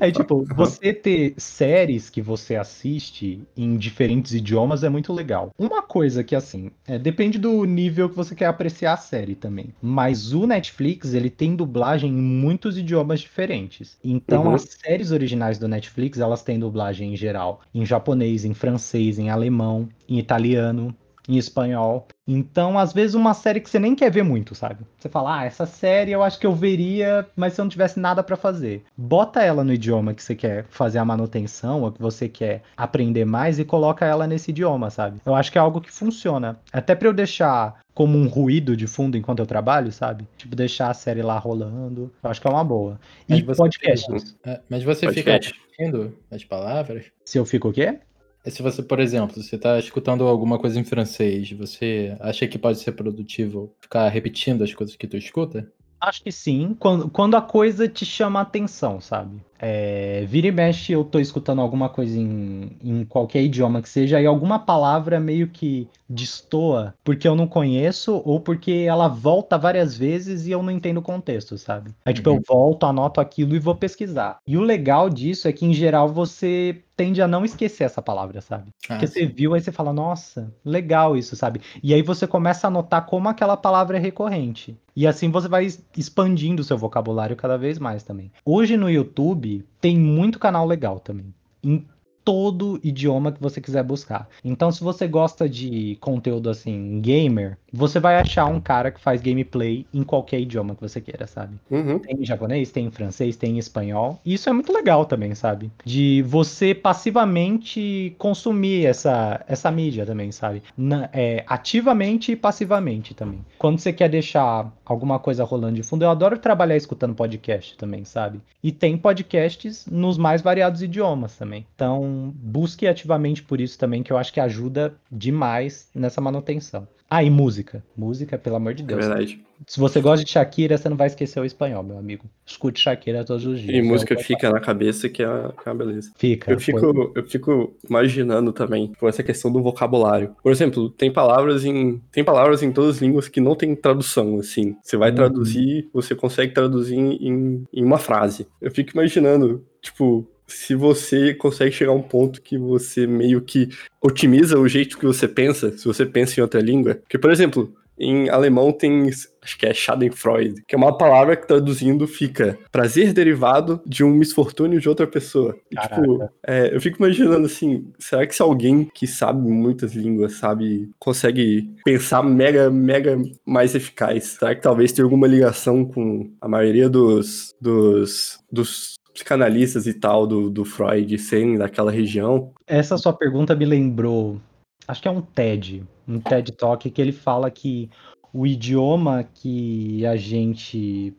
Aí, tipo, você ter séries que você assiste em diferentes idiomas é muito legal. Uma coisa que, assim, é, depende do nível que você quer apreciar a série também. Mas o Netflix, ele tem dublagem em muitos idiomas diferentes. Então, uhum. as séries originais do Netflix, elas têm dublagem em geral em japonês, em francês, em alemão, em italiano, em espanhol. Então, às vezes, uma série que você nem quer ver muito, sabe? Você fala, ah, essa série eu acho que eu veria, mas se eu não tivesse nada para fazer. Bota ela no idioma que você quer fazer a manutenção, ou que você quer aprender mais, e coloca ela nesse idioma, sabe? Eu acho que é algo que funciona. Até para eu deixar como um ruído de fundo enquanto eu trabalho, sabe? Tipo, deixar a série lá rolando. Eu acho que é uma boa. E mas podcast. É, mas você podcast. fica repetindo as palavras? Se eu fico o quê? Se você, por exemplo, você está escutando alguma coisa em francês, você acha que pode ser produtivo ficar repetindo as coisas que tu escuta? Acho que sim, quando, quando a coisa te chama a atenção, sabe? É, vira e mexe, eu tô escutando alguma coisa em, em qualquer idioma que seja, e alguma palavra meio que destoa porque eu não conheço ou porque ela volta várias vezes e eu não entendo o contexto, sabe? Aí, tipo, uhum. eu volto, anoto aquilo e vou pesquisar. E o legal disso é que, em geral, você tende a não esquecer essa palavra, sabe? Ah, Porque você viu, aí você fala, nossa, legal isso, sabe? E aí você começa a notar como aquela palavra é recorrente. E assim você vai expandindo o seu vocabulário cada vez mais também. Hoje no YouTube tem muito canal legal também. Em todo idioma que você quiser buscar. Então, se você gosta de conteúdo assim, gamer, você vai achar um cara que faz gameplay em qualquer idioma que você queira, sabe? Uhum. Tem em japonês, tem em francês, tem em espanhol. E isso é muito legal também, sabe? De você passivamente consumir essa, essa mídia também, sabe? Na, é, ativamente e passivamente também. Quando você quer deixar alguma coisa rolando de fundo, eu adoro trabalhar escutando podcast também, sabe? E tem podcasts nos mais variados idiomas também. Então, busque ativamente por isso também, que eu acho que ajuda demais nessa manutenção. Ah, e música. Música, pelo amor de é Deus. É verdade. Se você gosta de Shakira, você não vai esquecer o espanhol, meu amigo. Escute Shakira todos os dias. E música é fica na cabeça que é, que é uma beleza. Fica. Eu fico, eu fico imaginando também com essa questão do vocabulário. Por exemplo, tem palavras em tem palavras em todas as línguas que não tem tradução, assim. Você vai uhum. traduzir, você consegue traduzir em, em uma frase. Eu fico imaginando, tipo, se você consegue chegar a um ponto que você meio que otimiza o jeito que você pensa, se você pensa em outra língua. Porque, por exemplo, em alemão tem, acho que é Schadenfreude, que é uma palavra que traduzindo fica prazer derivado de um misfortúnio de outra pessoa. E, tipo, é, eu fico imaginando assim, será que se alguém que sabe muitas línguas, sabe, consegue pensar mega, mega mais eficaz? Será que talvez tenha alguma ligação com a maioria dos, dos, dos psicanalistas e tal do, do Freud serem daquela região. Essa sua pergunta me lembrou, acho que é um TED, um TED Talk que ele fala que o idioma que a gente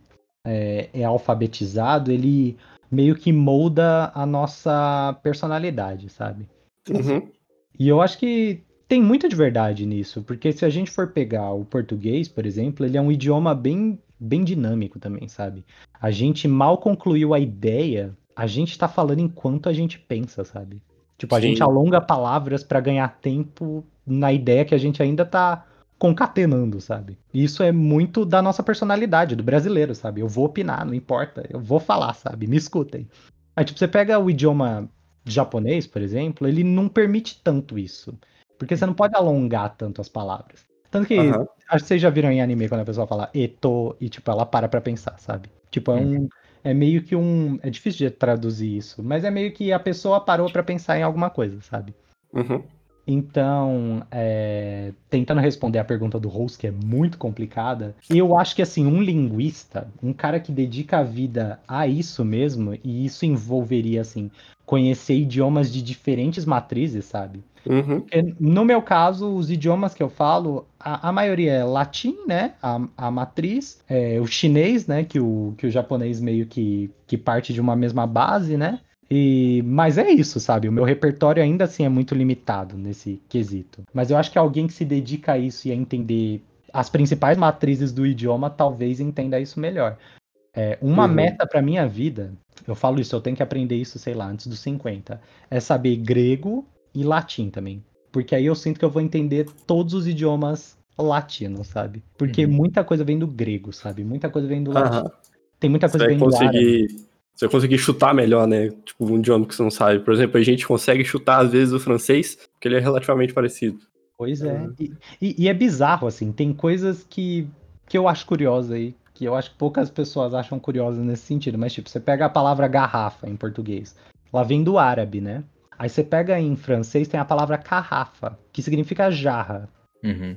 é, é alfabetizado, ele meio que molda a nossa personalidade, sabe? Uhum. E eu acho que tem muita de verdade nisso, porque se a gente for pegar o português, por exemplo, ele é um idioma bem bem dinâmico também, sabe? A gente mal concluiu a ideia, a gente tá falando enquanto a gente pensa, sabe? Tipo, a Sim. gente alonga palavras para ganhar tempo na ideia que a gente ainda tá concatenando, sabe? Isso é muito da nossa personalidade, do brasileiro, sabe? Eu vou opinar, não importa, eu vou falar, sabe? Me escutem. Aí, tipo, você pega o idioma japonês, por exemplo, ele não permite tanto isso. Porque você não pode alongar tanto as palavras. Tanto que, uhum. acho que vocês já viram em anime quando a pessoa fala eto e, tipo, ela para pra pensar, sabe? Tipo, é um. Uhum. É meio que um. É difícil de traduzir isso, mas é meio que a pessoa parou para pensar em alguma coisa, sabe? Uhum. Então, é, tentando responder a pergunta do Rose, que é muito complicada, eu acho que assim, um linguista, um cara que dedica a vida a isso mesmo, e isso envolveria assim, conhecer idiomas de diferentes matrizes, sabe? Uhum. No meu caso, os idiomas que eu falo, a, a maioria é latim, né? A, a matriz, é, o chinês, né? Que o, que o japonês meio que, que parte de uma mesma base, né? E, mas é isso, sabe? O meu repertório ainda assim é muito limitado nesse quesito. Mas eu acho que alguém que se dedica a isso e a entender as principais matrizes do idioma talvez entenda isso melhor. É, uma uhum. meta para minha vida, eu falo isso, eu tenho que aprender isso, sei lá, antes dos 50, é saber grego e latim também. Porque aí eu sinto que eu vou entender todos os idiomas latinos, sabe? Porque uhum. muita coisa vem do grego, sabe? Muita coisa vem do latim. Tem muita coisa que vem do árabe você conseguir chutar melhor, né? Tipo, um idioma que você não sabe. Por exemplo, a gente consegue chutar, às vezes, o francês, porque ele é relativamente parecido. Pois é. é. E, e, e, é bizarro, assim. Tem coisas que, que eu acho curiosas aí, que eu acho que poucas pessoas acham curiosas nesse sentido. Mas, tipo, você pega a palavra garrafa em português. Ela vem do árabe, né? Aí você pega em francês, tem a palavra carrafa, que significa jarra. Uhum.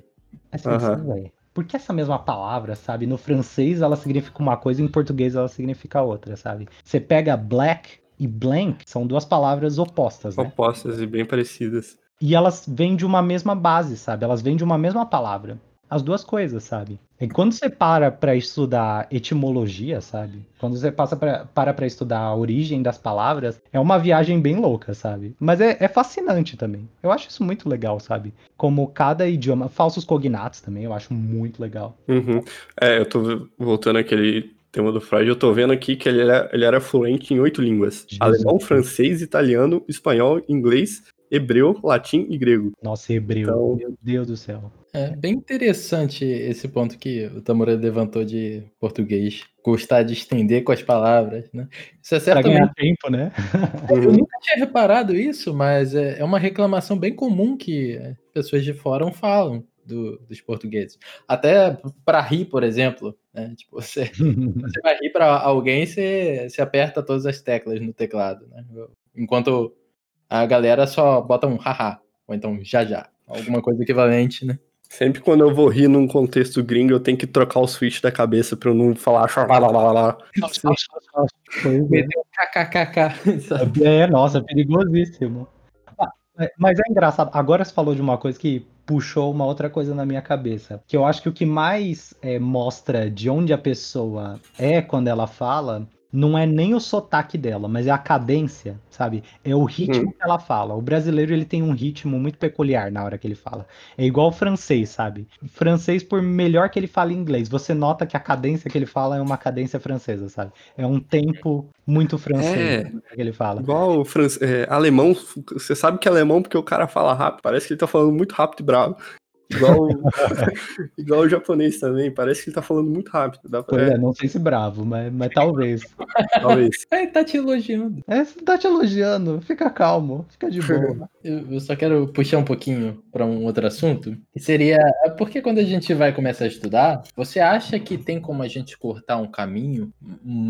Aí você uhum. Por que essa mesma palavra, sabe? No francês ela significa uma coisa, em português ela significa outra, sabe? Você pega black e blank, são duas palavras opostas, né? Opostas e bem parecidas. E elas vêm de uma mesma base, sabe? Elas vêm de uma mesma palavra as duas coisas, sabe? E quando você para para estudar etimologia, sabe? Quando você passa pra, para para estudar a origem das palavras, é uma viagem bem louca, sabe? Mas é, é, fascinante também. Eu acho isso muito legal, sabe? Como cada idioma, falsos cognatos também, eu acho muito legal. Uhum. É, eu tô voltando àquele tema do Freud, eu tô vendo aqui que ele era, ele era fluente em oito línguas: Jesus. alemão, francês, italiano, espanhol, inglês, hebreu, latim e grego. Nossa, hebreu, então... meu Deus do céu. É bem interessante esse ponto que o Tamura levantou de português. Gostar de estender com as palavras, né? Isso é certamente... Pra ganhar tempo, né? Eu nunca tinha reparado isso, mas é, é uma reclamação bem comum que pessoas de fora falam do, dos portugueses. Até para rir, por exemplo, né? Tipo, você, você vai rir para alguém, você, você aperta todas as teclas no teclado, né? Enquanto a galera só bota um haha, ou então já já, alguma coisa equivalente, né? Sempre quando eu vou rir num contexto gringo, eu tenho que trocar o switch da cabeça pra eu não falar lá. Meter um kkkk. É, nossa, é perigosíssimo. Ah, mas é engraçado, agora você falou de uma coisa que puxou uma outra coisa na minha cabeça. Que eu acho que o que mais é, mostra de onde a pessoa é quando ela fala não é nem o sotaque dela, mas é a cadência, sabe? É o ritmo hum. que ela fala. O brasileiro ele tem um ritmo muito peculiar na hora que ele fala. É igual o francês, sabe? O francês, por melhor que ele fale inglês, você nota que a cadência que ele fala é uma cadência francesa, sabe? É um tempo muito francês é, que ele fala. Igual o france... É, alemão, você sabe que é alemão porque o cara fala rápido, parece que ele tá falando muito rápido e bravo. Igual, igual o japonês também, parece que ele tá falando muito rápido. Dá pra... é, não sei se bravo, mas, mas talvez. talvez. É, tá te elogiando. É, tá te elogiando, fica calmo, fica de boa. Eu, só quero puxar um pouquinho para um outro assunto, que seria, é porque quando a gente vai começar a estudar, você acha que tem como a gente cortar um caminho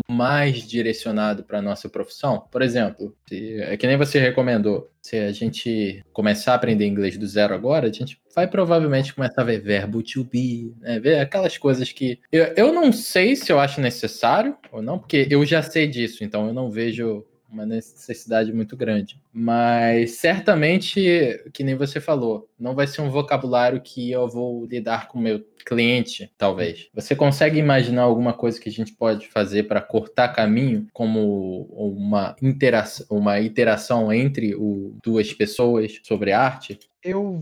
mais direcionado para nossa profissão? Por exemplo, se, é que nem você recomendou, se a gente começar a aprender inglês do zero agora, a gente vai provavelmente começar a ver verbo to be, né? ver aquelas coisas que eu, eu não sei se eu acho necessário ou não, porque eu já sei disso, então eu não vejo uma necessidade muito grande. Mas certamente, que nem você falou, não vai ser um vocabulário que eu vou lidar com o meu cliente, talvez. Você consegue imaginar alguma coisa que a gente pode fazer para cortar caminho, como uma interação, uma interação entre o, duas pessoas sobre arte? Eu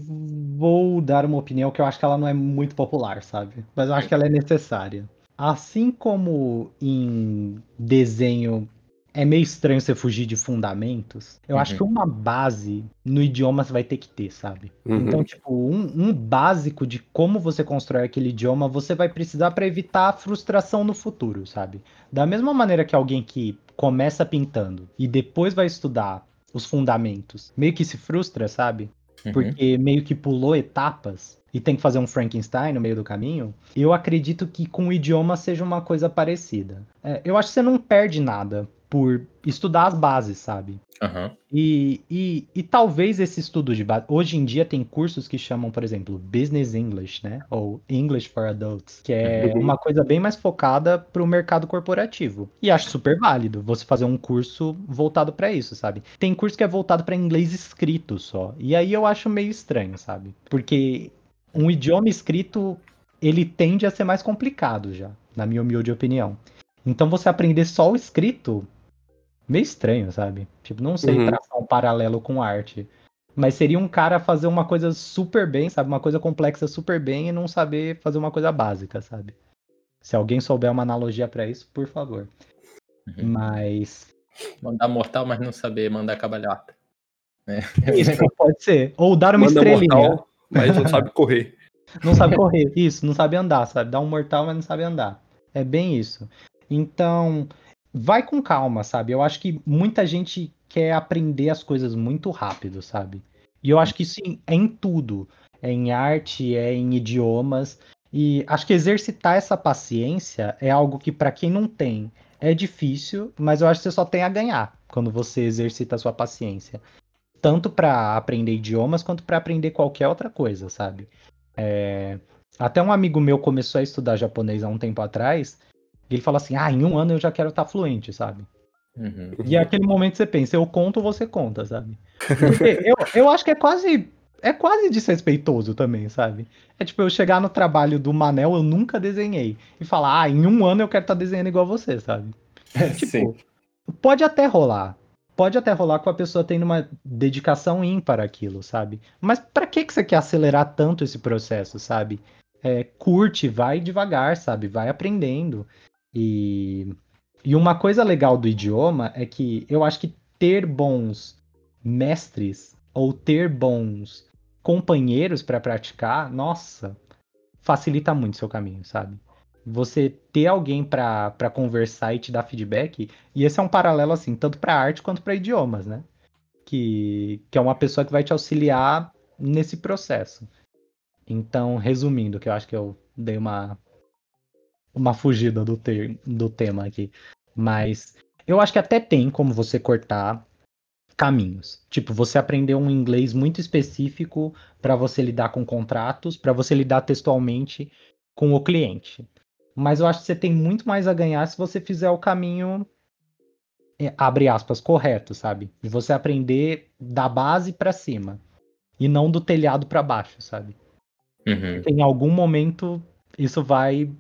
vou dar uma opinião que eu acho que ela não é muito popular, sabe? Mas eu acho que ela é necessária. assim como em desenho é meio estranho você fugir de fundamentos. Eu uhum. acho que uma base no idioma você vai ter que ter, sabe? Uhum. Então, tipo, um, um, básico de como você constrói aquele idioma, você vai precisar para evitar a frustração no futuro, sabe? Da mesma maneira que alguém que começa pintando e depois vai estudar os fundamentos, meio que se frustra, sabe? Uhum. Porque meio que pulou etapas e tem que fazer um Frankenstein no meio do caminho, eu acredito que com o idioma seja uma coisa parecida. É, eu acho que você não perde nada por estudar as bases, sabe? Uhum. E, e, e talvez esse estudo de base. Hoje em dia tem cursos que chamam, por exemplo, Business English, né? Ou English for Adults, que é uhum. uma coisa bem mais focada para o mercado corporativo. E acho super válido você fazer um curso voltado para isso, sabe? Tem curso que é voltado para inglês escrito só. E aí eu acho meio estranho, sabe? Porque um idioma escrito ele tende a ser mais complicado já, na minha humilde opinião. Então você aprender só o escrito meio estranho, sabe? Tipo, não sei uhum. traçar um paralelo com arte. Mas seria um cara fazer uma coisa super bem, sabe? Uma coisa complexa super bem e não saber fazer uma coisa básica, sabe? Se alguém souber uma analogia para isso, por favor. Uhum. Mas. Mandar mortal, mas não saber mandar cabalhota. É. Isso pode ser. Ou dar uma Manda estrelinha. Mortal, mas não sabe correr. Não sabe correr, isso, não sabe andar, sabe? Dá um mortal, mas não sabe andar. É bem isso. Então, vai com calma, sabe? Eu acho que muita gente quer aprender as coisas muito rápido, sabe? E eu acho que isso é em tudo. É em arte, é em idiomas. E acho que exercitar essa paciência é algo que, para quem não tem, é difícil, mas eu acho que você só tem a ganhar quando você exercita a sua paciência. Tanto para aprender idiomas quanto para aprender qualquer outra coisa, sabe? É... Até um amigo meu começou a estudar japonês há um tempo atrás ele fala assim: ah, em um ano eu já quero estar fluente, sabe? Uhum. E é aquele momento você pensa, eu conto, você conta, sabe? Porque eu, eu acho que é quase. É quase desrespeitoso também, sabe? É tipo eu chegar no trabalho do Manel, eu nunca desenhei. E falar, ah, em um ano eu quero estar desenhando igual você, sabe? tipo, Sim. pode até rolar. Pode até rolar com a pessoa tendo uma dedicação ímpar aquilo, sabe? Mas para que, que você quer acelerar tanto esse processo, sabe? É, curte, vai devagar, sabe? Vai aprendendo. E, e uma coisa legal do idioma é que eu acho que ter bons mestres ou ter bons companheiros para praticar, nossa, facilita muito seu caminho, sabe? Você ter alguém para conversar e te dar feedback, e esse é um paralelo assim, tanto para arte quanto para idiomas, né? Que, que é uma pessoa que vai te auxiliar nesse processo. Então, resumindo, que eu acho que eu dei uma uma fugida do, ter, do tema aqui. Mas eu acho que até tem como você cortar caminhos. Tipo, você aprender um inglês muito específico para você lidar com contratos, para você lidar textualmente com o cliente. Mas eu acho que você tem muito mais a ganhar se você fizer o caminho é, abre aspas correto, sabe? De você aprender da base para cima e não do telhado para baixo, sabe? Uhum. Em algum momento isso vai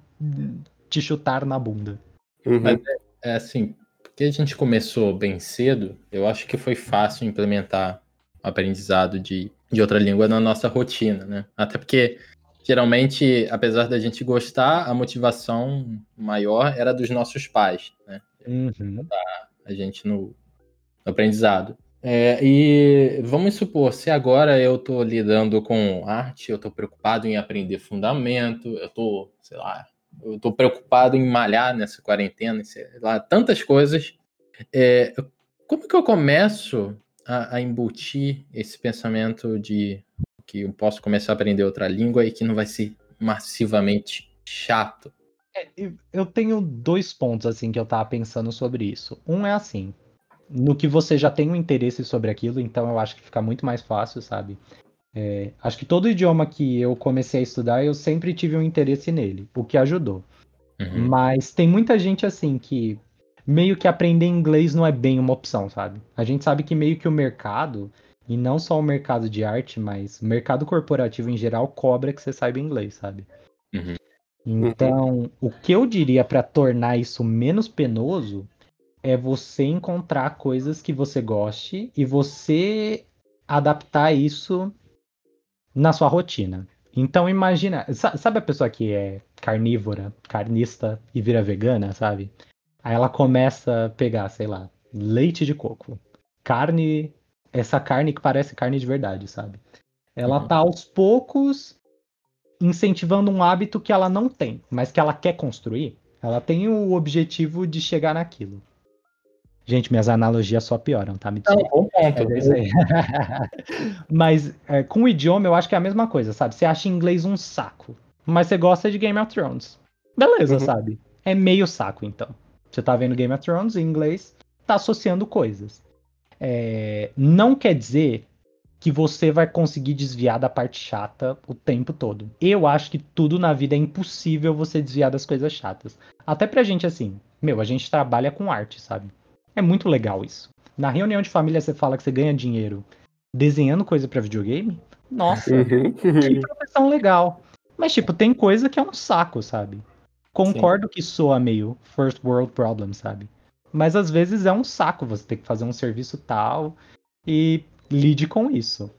te chutar na bunda. Uhum. Mas é, é, assim, porque a gente começou bem cedo, eu acho que foi fácil implementar o aprendizado de, de outra língua na nossa rotina, né? Até porque geralmente, apesar da gente gostar, a motivação maior era dos nossos pais, né? Uhum. A gente no, no aprendizado. É, e vamos supor, se agora eu estou lidando com arte, eu estou preocupado em aprender fundamento, eu estou, sei lá, eu tô preocupado em malhar nessa quarentena, sei lá, tantas coisas. É, como que eu começo a, a embutir esse pensamento de que eu posso começar a aprender outra língua e que não vai ser massivamente chato? É, eu tenho dois pontos assim que eu tava pensando sobre isso. Um é assim, no que você já tem um interesse sobre aquilo, então eu acho que fica muito mais fácil, sabe? É, acho que todo idioma que eu comecei a estudar, eu sempre tive um interesse nele, o que ajudou. Uhum. Mas tem muita gente assim que meio que aprender inglês não é bem uma opção, sabe? A gente sabe que meio que o mercado, e não só o mercado de arte, mas o mercado corporativo em geral cobra que você saiba inglês, sabe? Uhum. Então, o que eu diria para tornar isso menos penoso é você encontrar coisas que você goste e você adaptar isso na sua rotina. Então imagina, sabe a pessoa que é carnívora, carnista e vira vegana, sabe? Aí ela começa a pegar, sei lá, leite de coco, carne, essa carne que parece carne de verdade, sabe? Ela uhum. tá aos poucos incentivando um hábito que ela não tem, mas que ela quer construir. Ela tem o objetivo de chegar naquilo. Gente, minhas analogias só pioram, tá? Me Não, bom ponto. É mas é, com o idioma eu acho que é a mesma coisa, sabe? Você acha inglês um saco, mas você gosta de Game of Thrones. Beleza, uhum. sabe? É meio saco, então. Você tá vendo Game of Thrones em inglês, tá associando coisas. É, não quer dizer que você vai conseguir desviar da parte chata o tempo todo. Eu acho que tudo na vida é impossível você desviar das coisas chatas. Até pra gente assim, meu, a gente trabalha com arte, sabe? É muito legal isso. Na reunião de família você fala que você ganha dinheiro desenhando coisa para videogame? Nossa, uhum. que profissão legal. Mas, tipo, tem coisa que é um saco, sabe? Concordo Sim. que soa meio first world problem, sabe? Mas às vezes é um saco você ter que fazer um serviço tal e lide com isso.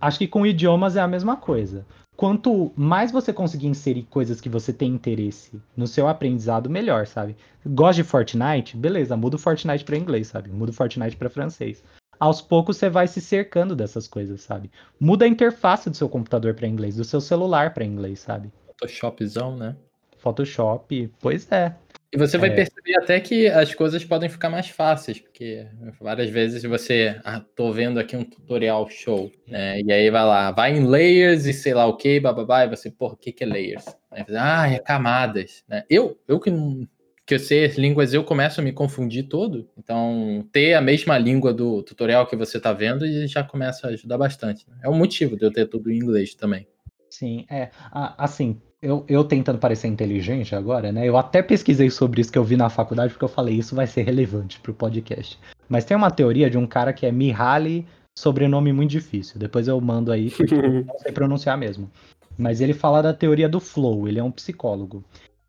Acho que com idiomas é a mesma coisa. Quanto mais você conseguir inserir coisas que você tem interesse no seu aprendizado, melhor, sabe? Gosta de Fortnite? Beleza, muda o Fortnite para inglês, sabe? Muda o Fortnite para francês. Aos poucos você vai se cercando dessas coisas, sabe? Muda a interface do seu computador para inglês, do seu celular para inglês, sabe? Photoshopzão, né? Photoshop, pois é. E você vai é. perceber até que as coisas podem ficar mais fáceis, porque várias vezes você, ah, tô vendo aqui um tutorial show, né? E aí vai lá, vai em layers e sei lá o que, bababá, e você, porra, o que que é layers? Aí você, ah, é camadas, né? Eu, eu que não que eu sei as línguas, eu começo a me confundir todo. Então, ter a mesma língua do tutorial que você está vendo já começa a ajudar bastante. Né? É o motivo de eu ter tudo em inglês também. Sim, é. Assim, eu, eu tentando parecer inteligente agora, né? Eu até pesquisei sobre isso que eu vi na faculdade, porque eu falei, isso vai ser relevante pro podcast. Mas tem uma teoria de um cara que é Mihaly, sobrenome muito difícil. Depois eu mando aí, porque eu não sei pronunciar mesmo. Mas ele fala da teoria do flow, ele é um psicólogo.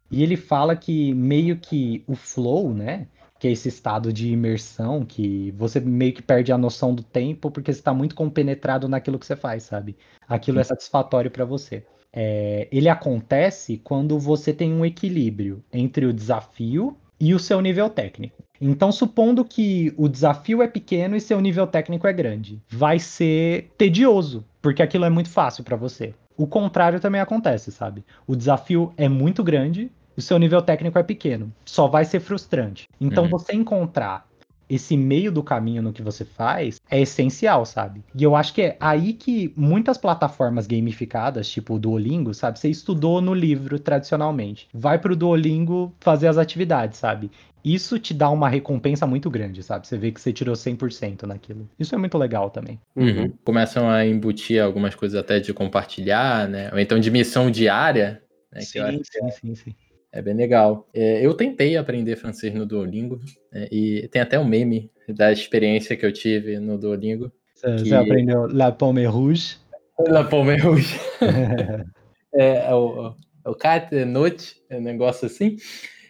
E ele fala que meio que o flow, né? Que é esse estado de imersão, que você meio que perde a noção do tempo porque você está muito compenetrado naquilo que você faz, sabe? Aquilo é satisfatório para você é, ele acontece quando você tem um equilíbrio entre o desafio e o seu nível técnico. Então, supondo que o desafio é pequeno e seu nível técnico é grande, vai ser tedioso, porque aquilo é muito fácil para você. O contrário também acontece, sabe? O desafio é muito grande e o seu nível técnico é pequeno. Só vai ser frustrante. Então, uhum. você encontrar esse meio do caminho no que você faz é essencial, sabe? E eu acho que é aí que muitas plataformas gamificadas, tipo o Duolingo, sabe? Você estudou no livro tradicionalmente. Vai pro Duolingo fazer as atividades, sabe? Isso te dá uma recompensa muito grande, sabe? Você vê que você tirou 100% naquilo. Isso é muito legal também. Uhum. Começam a embutir algumas coisas até de compartilhar, né? Ou então de missão diária. Né? Sim, sim, sim, sim. É bem legal. É, eu tentei aprender francês no Duolingo é, e tem até um meme da experiência que eu tive no Duolingo. Você, que... aprendeu La Pomme Rouge? La Pomme Rouge. é, é, o, é o Cat Note, é um negócio assim.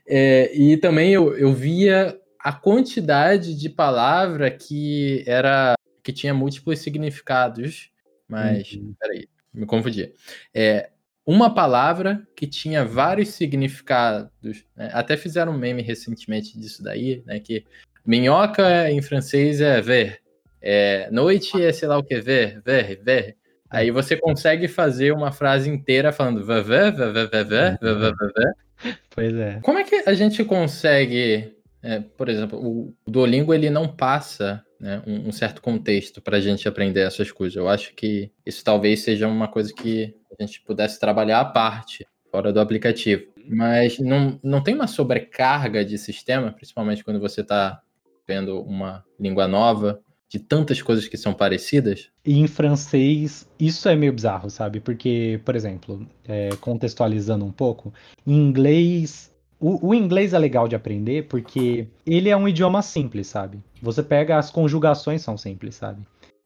É, e também eu, eu via a quantidade de palavra que era que tinha múltiplos significados. Mas, uhum. peraí, me confundi. É, uma palavra que tinha vários significados. Né? Até fizeram um meme recentemente disso daí, né? Que minhoca em francês é ver. É, noite é sei lá o que, ver, ver, ver. Aí você consegue fazer uma frase inteira falando ver, ver, ver, ver, ver, ver, ver. Pois é. Como é que a gente consegue, é, por exemplo, o Duolingo ele não passa né, um, um certo contexto para a gente aprender essas coisas. Eu acho que isso talvez seja uma coisa que a gente pudesse trabalhar à parte, fora do aplicativo. Mas não, não tem uma sobrecarga de sistema, principalmente quando você está vendo uma língua nova, de tantas coisas que são parecidas? E em francês, isso é meio bizarro, sabe? Porque, por exemplo, é, contextualizando um pouco, em inglês o, o, inglês é legal de aprender porque ele é um idioma simples, sabe? Você pega as conjugações são simples, sabe?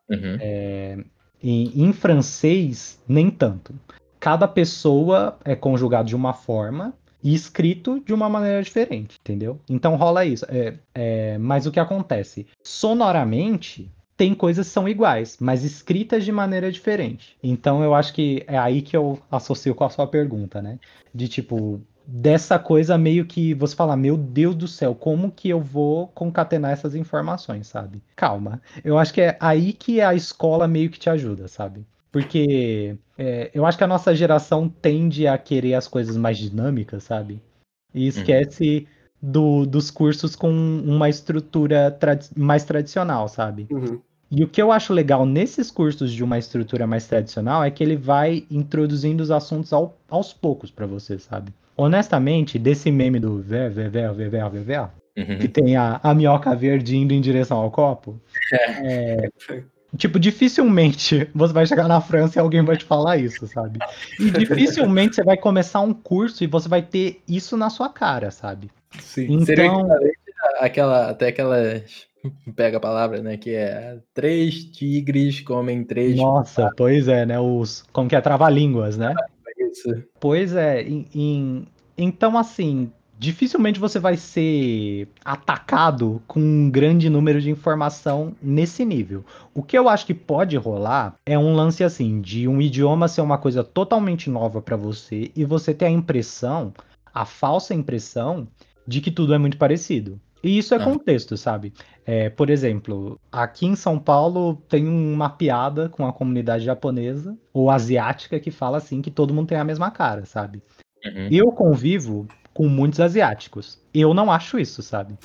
Uhum. É, em, em francês, nem tanto. Cada pessoa é conjugado de uma forma e escrito de uma maneira diferente, entendeu? Então rola isso. É, é, mas o que acontece? Sonoramente, tem coisas que são iguais, mas escritas de maneira diferente. Então eu acho que é aí que eu associo com a sua pergunta, né? De tipo, dessa coisa meio que você fala, meu Deus do céu, como que eu vou concatenar essas informações, sabe? Calma. Eu acho que é aí que a escola meio que te ajuda, sabe? Porque é, eu acho que a nossa geração tende a querer as coisas mais dinâmicas, sabe? E uhum. esquece do, dos cursos com uma estrutura mais tradicional, sabe? Uhum. E o que eu acho legal nesses cursos de uma estrutura mais tradicional é que ele vai introduzindo os assuntos ao, aos poucos para você, sabe? Honestamente, desse meme do ver, ver, ver, ver, ver, ver, ver uhum. que tem a, a minhoca verde indo em direção ao copo, é, é Tipo, dificilmente você vai chegar na França e alguém vai te falar isso, sabe? E dificilmente você vai começar um curso e você vai ter isso na sua cara, sabe? Sim. Então... Seria aquela, até aquelas pega a palavra, né? Que é três tigres comem três. Nossa, pois é, né? Os. Como que é? Trava-línguas, né? Pois é, em, em, então assim, dificilmente você vai ser atacado com um grande número de informação nesse nível. O que eu acho que pode rolar é um lance assim, de um idioma ser uma coisa totalmente nova para você e você ter a impressão, a falsa impressão, de que tudo é muito parecido. E isso é ah. contexto, sabe? É, por exemplo, aqui em São Paulo tem uma piada com a comunidade japonesa ou asiática que fala assim que todo mundo tem a mesma cara, sabe? Uhum. Eu convivo com muitos asiáticos. Eu não acho isso, sabe?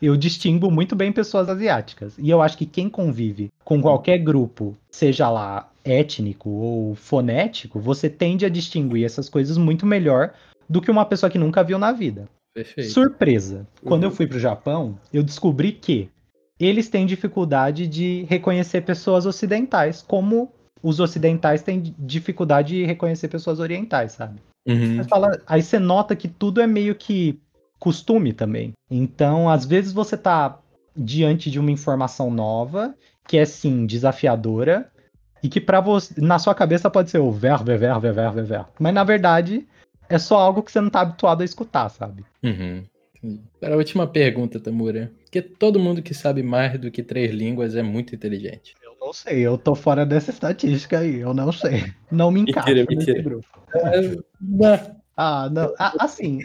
Eu distingo muito bem pessoas asiáticas. E eu acho que quem convive com qualquer grupo, seja lá étnico ou fonético, você tende a distinguir essas coisas muito melhor do que uma pessoa que nunca viu na vida. Perfeito. Surpresa. Quando eu uhum. fui para o Japão, eu descobri que eles têm dificuldade de reconhecer pessoas ocidentais, como os ocidentais têm dificuldade de reconhecer pessoas orientais, sabe? Uhum. Fala, aí você nota que tudo é meio que costume também. Então, às vezes você tá diante de uma informação nova, que é sim desafiadora, e que para você, na sua cabeça pode ser o ver, ver, ver, ver, ver, ver. Mas na verdade, é só algo que você não tá habituado a escutar, sabe? Uhum. Para a última pergunta, Tamura. Porque todo mundo que sabe mais do que três línguas é muito inteligente. Eu não sei, eu tô fora dessa estatística aí, eu não sei. Não me encaixa mentira, mentira. grupo. É, ah, não. Ah, assim,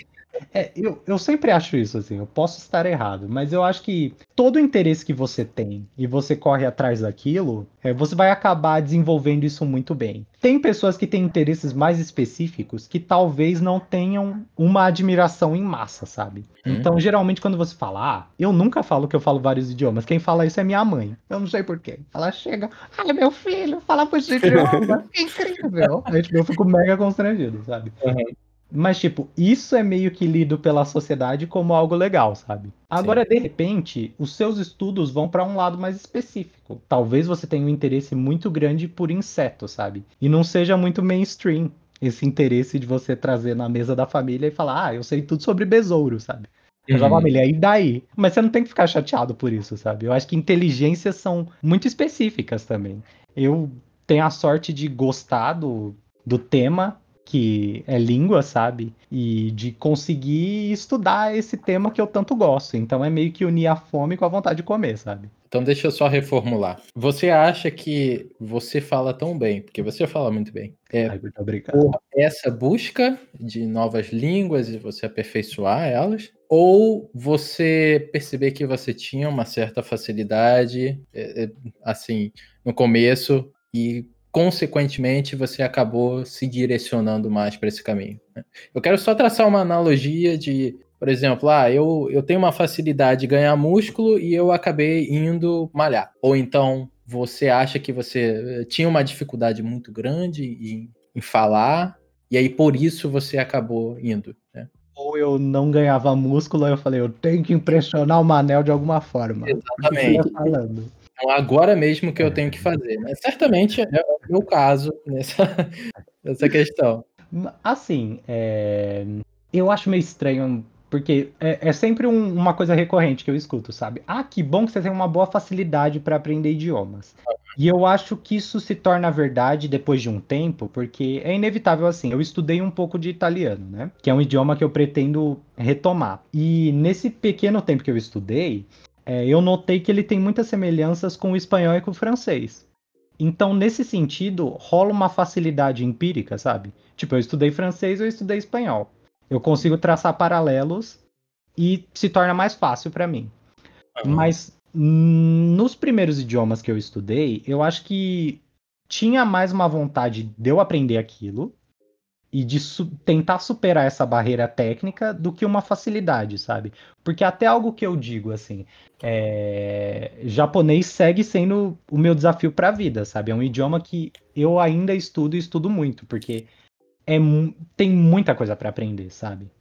é, eu, eu sempre acho isso, assim, eu posso estar errado, mas eu acho que todo o interesse que você tem e você corre atrás daquilo, é, você vai acabar desenvolvendo isso muito bem. Tem pessoas que têm interesses mais específicos que talvez não tenham uma admiração em massa, sabe? Hum. Então, geralmente, quando você fala, ah, eu nunca falo que eu falo vários idiomas, quem fala isso é minha mãe. Eu não sei porquê. Ela chega, ai, meu filho, fala por idioma, que incrível. Aí, tipo, eu fico mega constrangido, sabe? Uhum. Mas, tipo, isso é meio que lido pela sociedade como algo legal, sabe? Agora, Sim. de repente, os seus estudos vão para um lado mais específico. Talvez você tenha um interesse muito grande por insetos, sabe? E não seja muito mainstream esse interesse de você trazer na mesa da família e falar, ah, eu sei tudo sobre besouro, sabe? Uhum. família, e daí? Mas você não tem que ficar chateado por isso, sabe? Eu acho que inteligências são muito específicas também. Eu tenho a sorte de gostar do, do tema que é língua, sabe? E de conseguir estudar esse tema que eu tanto gosto. Então é meio que unir a fome com a vontade de comer, sabe? Então deixa eu só reformular. Você acha que você fala tão bem, porque você fala muito bem. É Ai, muito obrigado. por essa busca de novas línguas e você aperfeiçoar elas? Ou você perceber que você tinha uma certa facilidade, é, é, assim, no começo, e consequentemente, você acabou se direcionando mais para esse caminho. Né? Eu quero só traçar uma analogia de, por exemplo, ah, eu, eu tenho uma facilidade de ganhar músculo e eu acabei indo malhar. Ou então você acha que você eh, tinha uma dificuldade muito grande em, em falar e aí por isso você acabou indo. Né? Ou eu não ganhava músculo, aí eu falei, eu tenho que impressionar o Manel de alguma forma. Exatamente. Falando. Então, agora mesmo que eu tenho que fazer. Né? Certamente é o meu caso nessa, nessa questão. Assim, é... eu acho meio estranho, porque é, é sempre um, uma coisa recorrente que eu escuto, sabe? Ah, que bom que você tem uma boa facilidade para aprender idiomas. E eu acho que isso se torna verdade depois de um tempo, porque é inevitável assim. Eu estudei um pouco de italiano, né? Que é um idioma que eu pretendo retomar. E nesse pequeno tempo que eu estudei, é, eu notei que ele tem muitas semelhanças com o espanhol e com o francês. Então, nesse sentido, rola uma facilidade empírica, sabe? Tipo, eu estudei francês, eu estudei espanhol. Eu consigo traçar paralelos e se torna mais fácil para mim. Uhum. Mas nos primeiros idiomas que eu estudei, eu acho que tinha mais uma vontade de eu aprender aquilo e de su tentar superar essa barreira técnica do que uma facilidade, sabe? Porque até algo que eu digo assim, é... japonês segue sendo o meu desafio para a vida, sabe? É um idioma que eu ainda estudo e estudo muito, porque é tem muita coisa para aprender, sabe?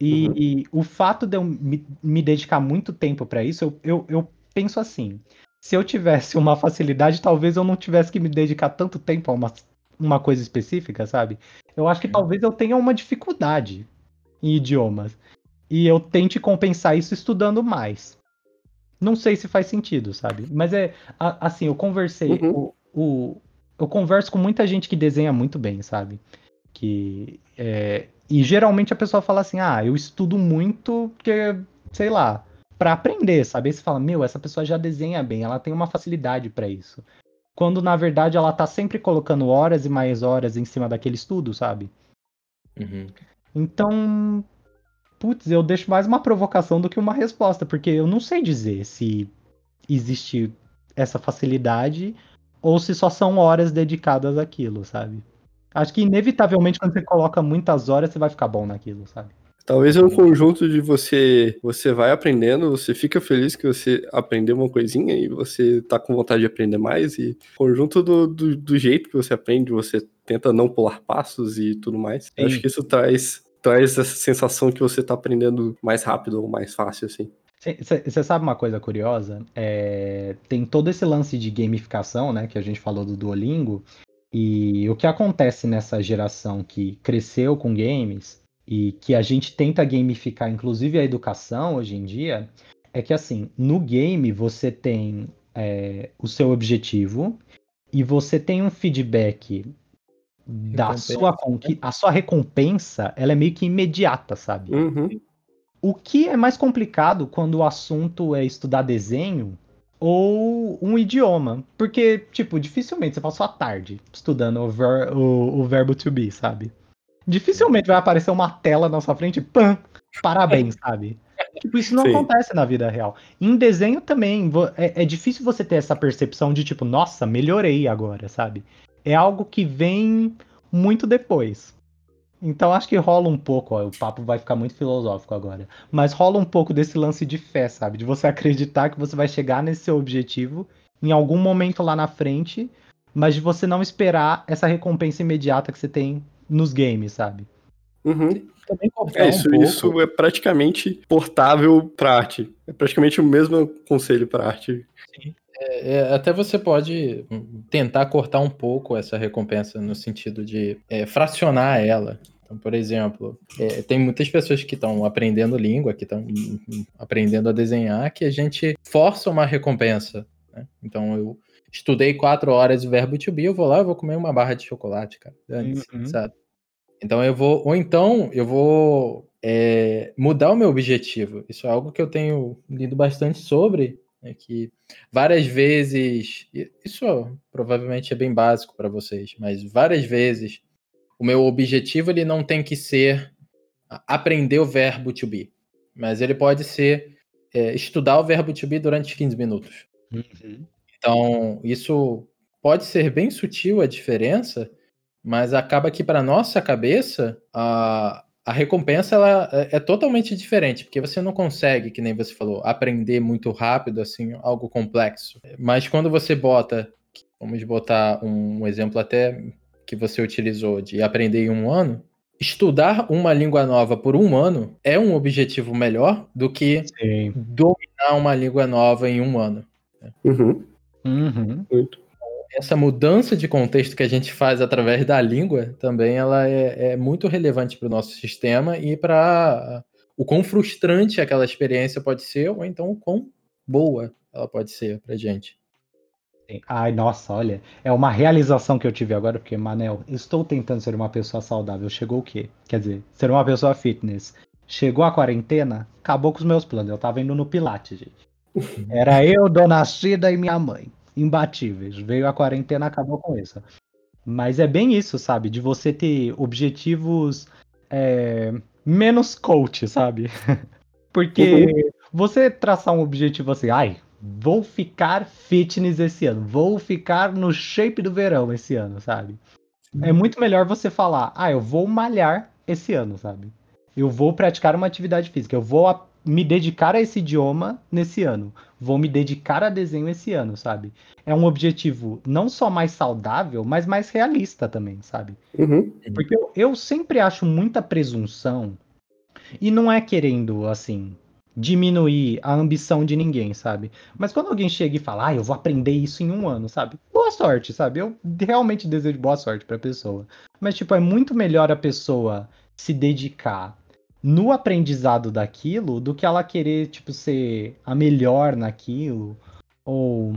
E, uhum. e, o fato de eu me, me dedicar muito tempo para isso, eu, eu, eu penso assim: se eu tivesse uma facilidade, talvez eu não tivesse que me dedicar tanto tempo a uma, uma coisa específica, sabe? Eu acho que talvez eu tenha uma dificuldade em idiomas. E eu tente compensar isso estudando mais. Não sei se faz sentido, sabe? Mas é assim, eu conversei. Uhum. O, o, eu converso com muita gente que desenha muito bem, sabe? Que. É, e geralmente a pessoa fala assim: ah, eu estudo muito porque, sei lá, para aprender, sabe? Aí você fala: meu, essa pessoa já desenha bem, ela tem uma facilidade para isso quando na verdade ela tá sempre colocando horas e mais horas em cima daquele estudo, sabe? Uhum. Então, putz, eu deixo mais uma provocação do que uma resposta, porque eu não sei dizer se existe essa facilidade ou se só são horas dedicadas àquilo, sabe? Acho que inevitavelmente quando você coloca muitas horas você vai ficar bom naquilo, sabe? Talvez é um conjunto de você você vai aprendendo, você fica feliz que você aprendeu uma coisinha e você tá com vontade de aprender mais, e conjunto do, do, do jeito que você aprende, você tenta não pular passos e tudo mais. Acho que isso traz, traz essa sensação que você tá aprendendo mais rápido ou mais fácil, assim. Você sabe uma coisa curiosa? É, tem todo esse lance de gamificação, né, que a gente falou do Duolingo, e o que acontece nessa geração que cresceu com games e que a gente tenta gamificar, inclusive a educação hoje em dia, é que assim, no game você tem é, o seu objetivo e você tem um feedback da sua a sua recompensa, ela é meio que imediata, sabe? Uhum. O que é mais complicado quando o assunto é estudar desenho ou um idioma. Porque, tipo, dificilmente você passou a tarde estudando o, ver, o, o verbo to be, sabe? Dificilmente vai aparecer uma tela na sua frente, pam, parabéns, sabe? Tipo, isso não Sim. acontece na vida real. Em desenho também, é, é, difícil você ter essa percepção de tipo, nossa, melhorei agora, sabe? É algo que vem muito depois. Então acho que rola um pouco, ó, o papo vai ficar muito filosófico agora. Mas rola um pouco desse lance de fé, sabe? De você acreditar que você vai chegar nesse seu objetivo em algum momento lá na frente, mas de você não esperar essa recompensa imediata que você tem nos games, sabe? Uhum. É, isso, um isso é praticamente portável para arte. É praticamente o mesmo conselho para arte. Sim. É, é, até você pode tentar cortar um pouco essa recompensa no sentido de é, fracionar ela. Então, por exemplo, é, tem muitas pessoas que estão aprendendo língua, que estão aprendendo a desenhar, que a gente força uma recompensa. Né? Então, eu estudei quatro horas o verbo to be, eu vou lá, eu vou comer uma barra de chocolate, cara. Uhum. Sabe? Então eu vou, ou então eu vou é, mudar o meu objetivo. Isso é algo que eu tenho lido bastante sobre, é que várias vezes, isso provavelmente é bem básico para vocês, mas várias vezes o meu objetivo ele não tem que ser aprender o verbo to be, mas ele pode ser é, estudar o verbo to be durante 15 minutos. Uhum. Então, isso pode ser bem sutil a diferença, mas acaba que para nossa cabeça a, a recompensa ela é, é, totalmente diferente, porque você não consegue, que nem você falou, aprender muito rápido assim algo complexo. Mas quando você bota, vamos botar um, um exemplo até que você utilizou de aprender em um ano, estudar uma língua nova por um ano é um objetivo melhor do que Sim. dominar uma língua nova em um ano. Uhum. Uhum. Muito. Essa mudança de contexto que a gente faz através da língua também ela é, é muito relevante para o nosso sistema e para o quão frustrante aquela experiência pode ser, ou então o quão boa ela pode ser para gente. Ai, nossa, olha, é uma realização que eu tive agora, porque, Manel, estou tentando ser uma pessoa saudável. Chegou o quê? Quer dizer, ser uma pessoa fitness. Chegou a quarentena, acabou com os meus planos. Eu tava indo no Pilates, gente. Era eu, Dona Cida e minha mãe. Imbatíveis. Veio a quarentena, acabou com isso. Mas é bem isso, sabe? De você ter objetivos é, menos coach, sabe? Porque você traçar um objetivo assim, ai, vou ficar fitness esse ano, vou ficar no shape do verão esse ano, sabe? É muito melhor você falar, ah, eu vou malhar esse ano, sabe? Eu vou praticar uma atividade física, eu vou me dedicar a esse idioma nesse ano. Vou me dedicar a desenho esse ano, sabe? É um objetivo não só mais saudável, mas mais realista também, sabe? Uhum. Porque eu, eu sempre acho muita presunção, e não é querendo, assim, diminuir a ambição de ninguém, sabe? Mas quando alguém chega e fala, ah, eu vou aprender isso em um ano, sabe? Boa sorte, sabe? Eu realmente desejo boa sorte pra pessoa. Mas, tipo, é muito melhor a pessoa se dedicar no aprendizado daquilo do que ela querer, tipo, ser a melhor naquilo. Ou.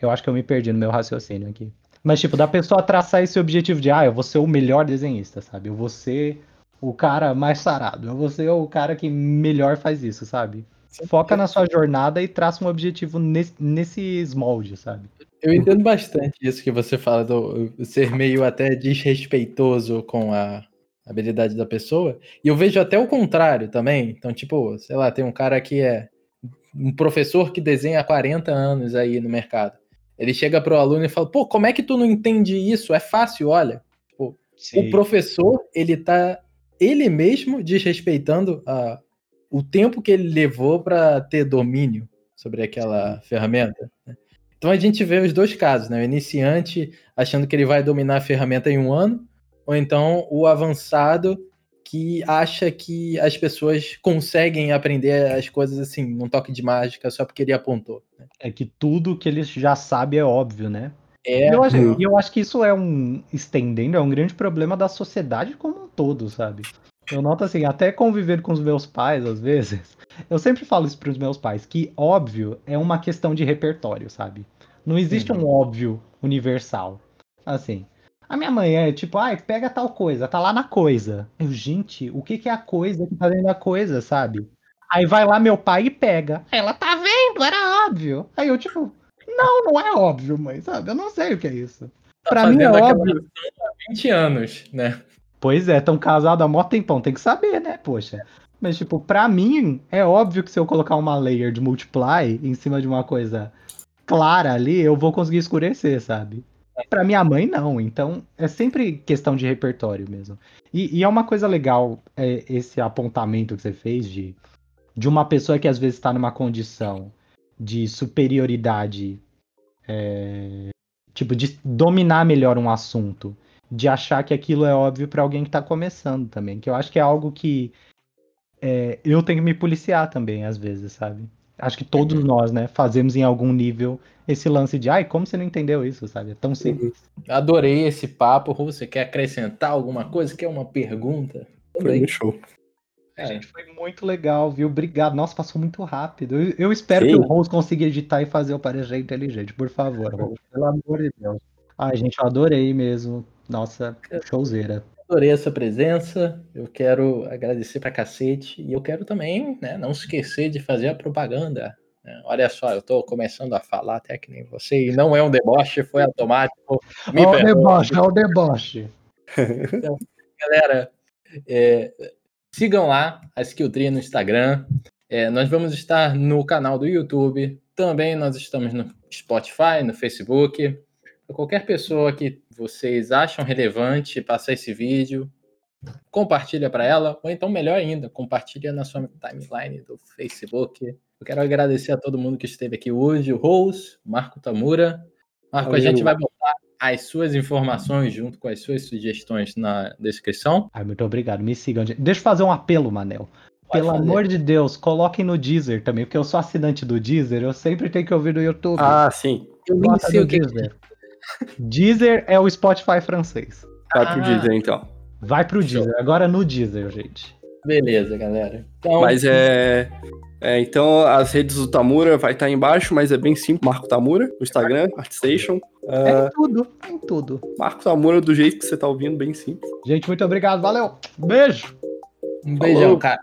Eu acho que eu me perdi no meu raciocínio aqui. Mas, tipo, da pessoa traçar esse objetivo de, ah, eu vou ser o melhor desenhista, sabe? Eu vou ser o cara mais sarado. Eu vou ser o cara que melhor faz isso, sabe? Foca na sua jornada e traça um objetivo nesse, nesses moldes, sabe? Eu entendo bastante isso que você fala do ser meio até desrespeitoso com a, habilidade da pessoa. E eu vejo até o contrário também. Então, tipo, sei lá, tem um cara que é um professor que desenha há 40 anos aí no mercado. Ele chega pro aluno e fala: "Pô, como é que tu não entende isso? É fácil, olha". Tipo, o professor, ele tá ele mesmo desrespeitando a, o tempo que ele levou para ter domínio sobre aquela ferramenta. Né? Então a gente vê os dois casos, né? O iniciante achando que ele vai dominar a ferramenta em um ano ou então o avançado que acha que as pessoas conseguem aprender as coisas assim, num toque de mágica, só porque ele apontou. Né? É que tudo que ele já sabe é óbvio, né? É. Eu acho, eu acho que isso é um, estendendo, é um grande problema da sociedade como um todo, sabe? Eu noto assim, até conviver com os meus pais, às vezes, eu sempre falo isso para os meus pais, que óbvio é uma questão de repertório, sabe? Não existe um óbvio universal. Assim, a minha mãe é tipo, ai, pega tal coisa, tá lá na coisa. Eu, gente, o que, que é a coisa que tá dentro da coisa, sabe? Aí vai lá meu pai e pega. Ela tá vendo, era óbvio. Aí eu, tipo, não, não é óbvio, mãe, sabe? Eu não sei o que é isso. Tá pra mim é óbvio. Há 20 anos, né? Pois é, tão casado há mó tempão, tem que saber, né, poxa. Mas, tipo, pra mim, é óbvio que se eu colocar uma layer de multiply em cima de uma coisa clara ali, eu vou conseguir escurecer, sabe? Para minha mãe, não. Então, é sempre questão de repertório mesmo. E, e é uma coisa legal é, esse apontamento que você fez de, de uma pessoa que às vezes está numa condição de superioridade, é, tipo, de dominar melhor um assunto, de achar que aquilo é óbvio para alguém que está começando também. Que eu acho que é algo que é, eu tenho que me policiar também, às vezes, sabe? Acho que todos uhum. nós, né, fazemos em algum nível esse lance de, ai, como você não entendeu isso, sabe? É tão simples. Uhum. Adorei esse papo. Você quer acrescentar alguma coisa? Quer uma pergunta? Foi muito show. É. Gente, foi muito legal, viu? Obrigado. Nossa, passou muito rápido. Eu, eu espero Sim. que o Rose consiga editar e fazer o parecer inteligente, por favor, Rose. Pelo amor de Deus. Ai, gente, eu adorei mesmo. Nossa, showzeira. Adorei essa presença. Eu quero agradecer pra cacete. E eu quero também, né, não esquecer de fazer a propaganda é, olha só, eu estou começando a falar até que nem você, e não é um deboche, foi automático. Me o deboche, é o deboche. Então, galera, é, sigam lá a Skilltree no Instagram. É, nós vamos estar no canal do YouTube. Também nós estamos no Spotify, no Facebook. Qualquer pessoa que vocês acham relevante passar esse vídeo, compartilha para ela, ou então melhor ainda, compartilha na sua timeline do Facebook. Eu quero agradecer a todo mundo que esteve aqui hoje, o Rose, Marco Tamura. Marco, Valeu. a gente vai botar as suas informações junto com as suas sugestões na descrição. Ai, muito obrigado, me sigam. Deixa eu fazer um apelo, Manel. Pode Pelo fazer. amor de Deus, coloquem no Deezer também, porque eu sou assinante do Deezer, eu sempre tenho que ouvir no YouTube. Ah, sim. Eu nem sei o que Deezer. Deezer é o Spotify francês. Vai ah. pro Deezer, então. Vai pro Deezer, agora no Deezer, gente. Beleza, galera. Então, Mas é... É, então, as redes do Tamura vai estar tá embaixo, mas é bem simples. Marco Tamura, no Instagram, ArtStation. É uh, tudo, em tudo. Marco Tamura do jeito que você tá ouvindo, bem simples. Gente, muito obrigado, valeu. Beijo. Um beijão, cara.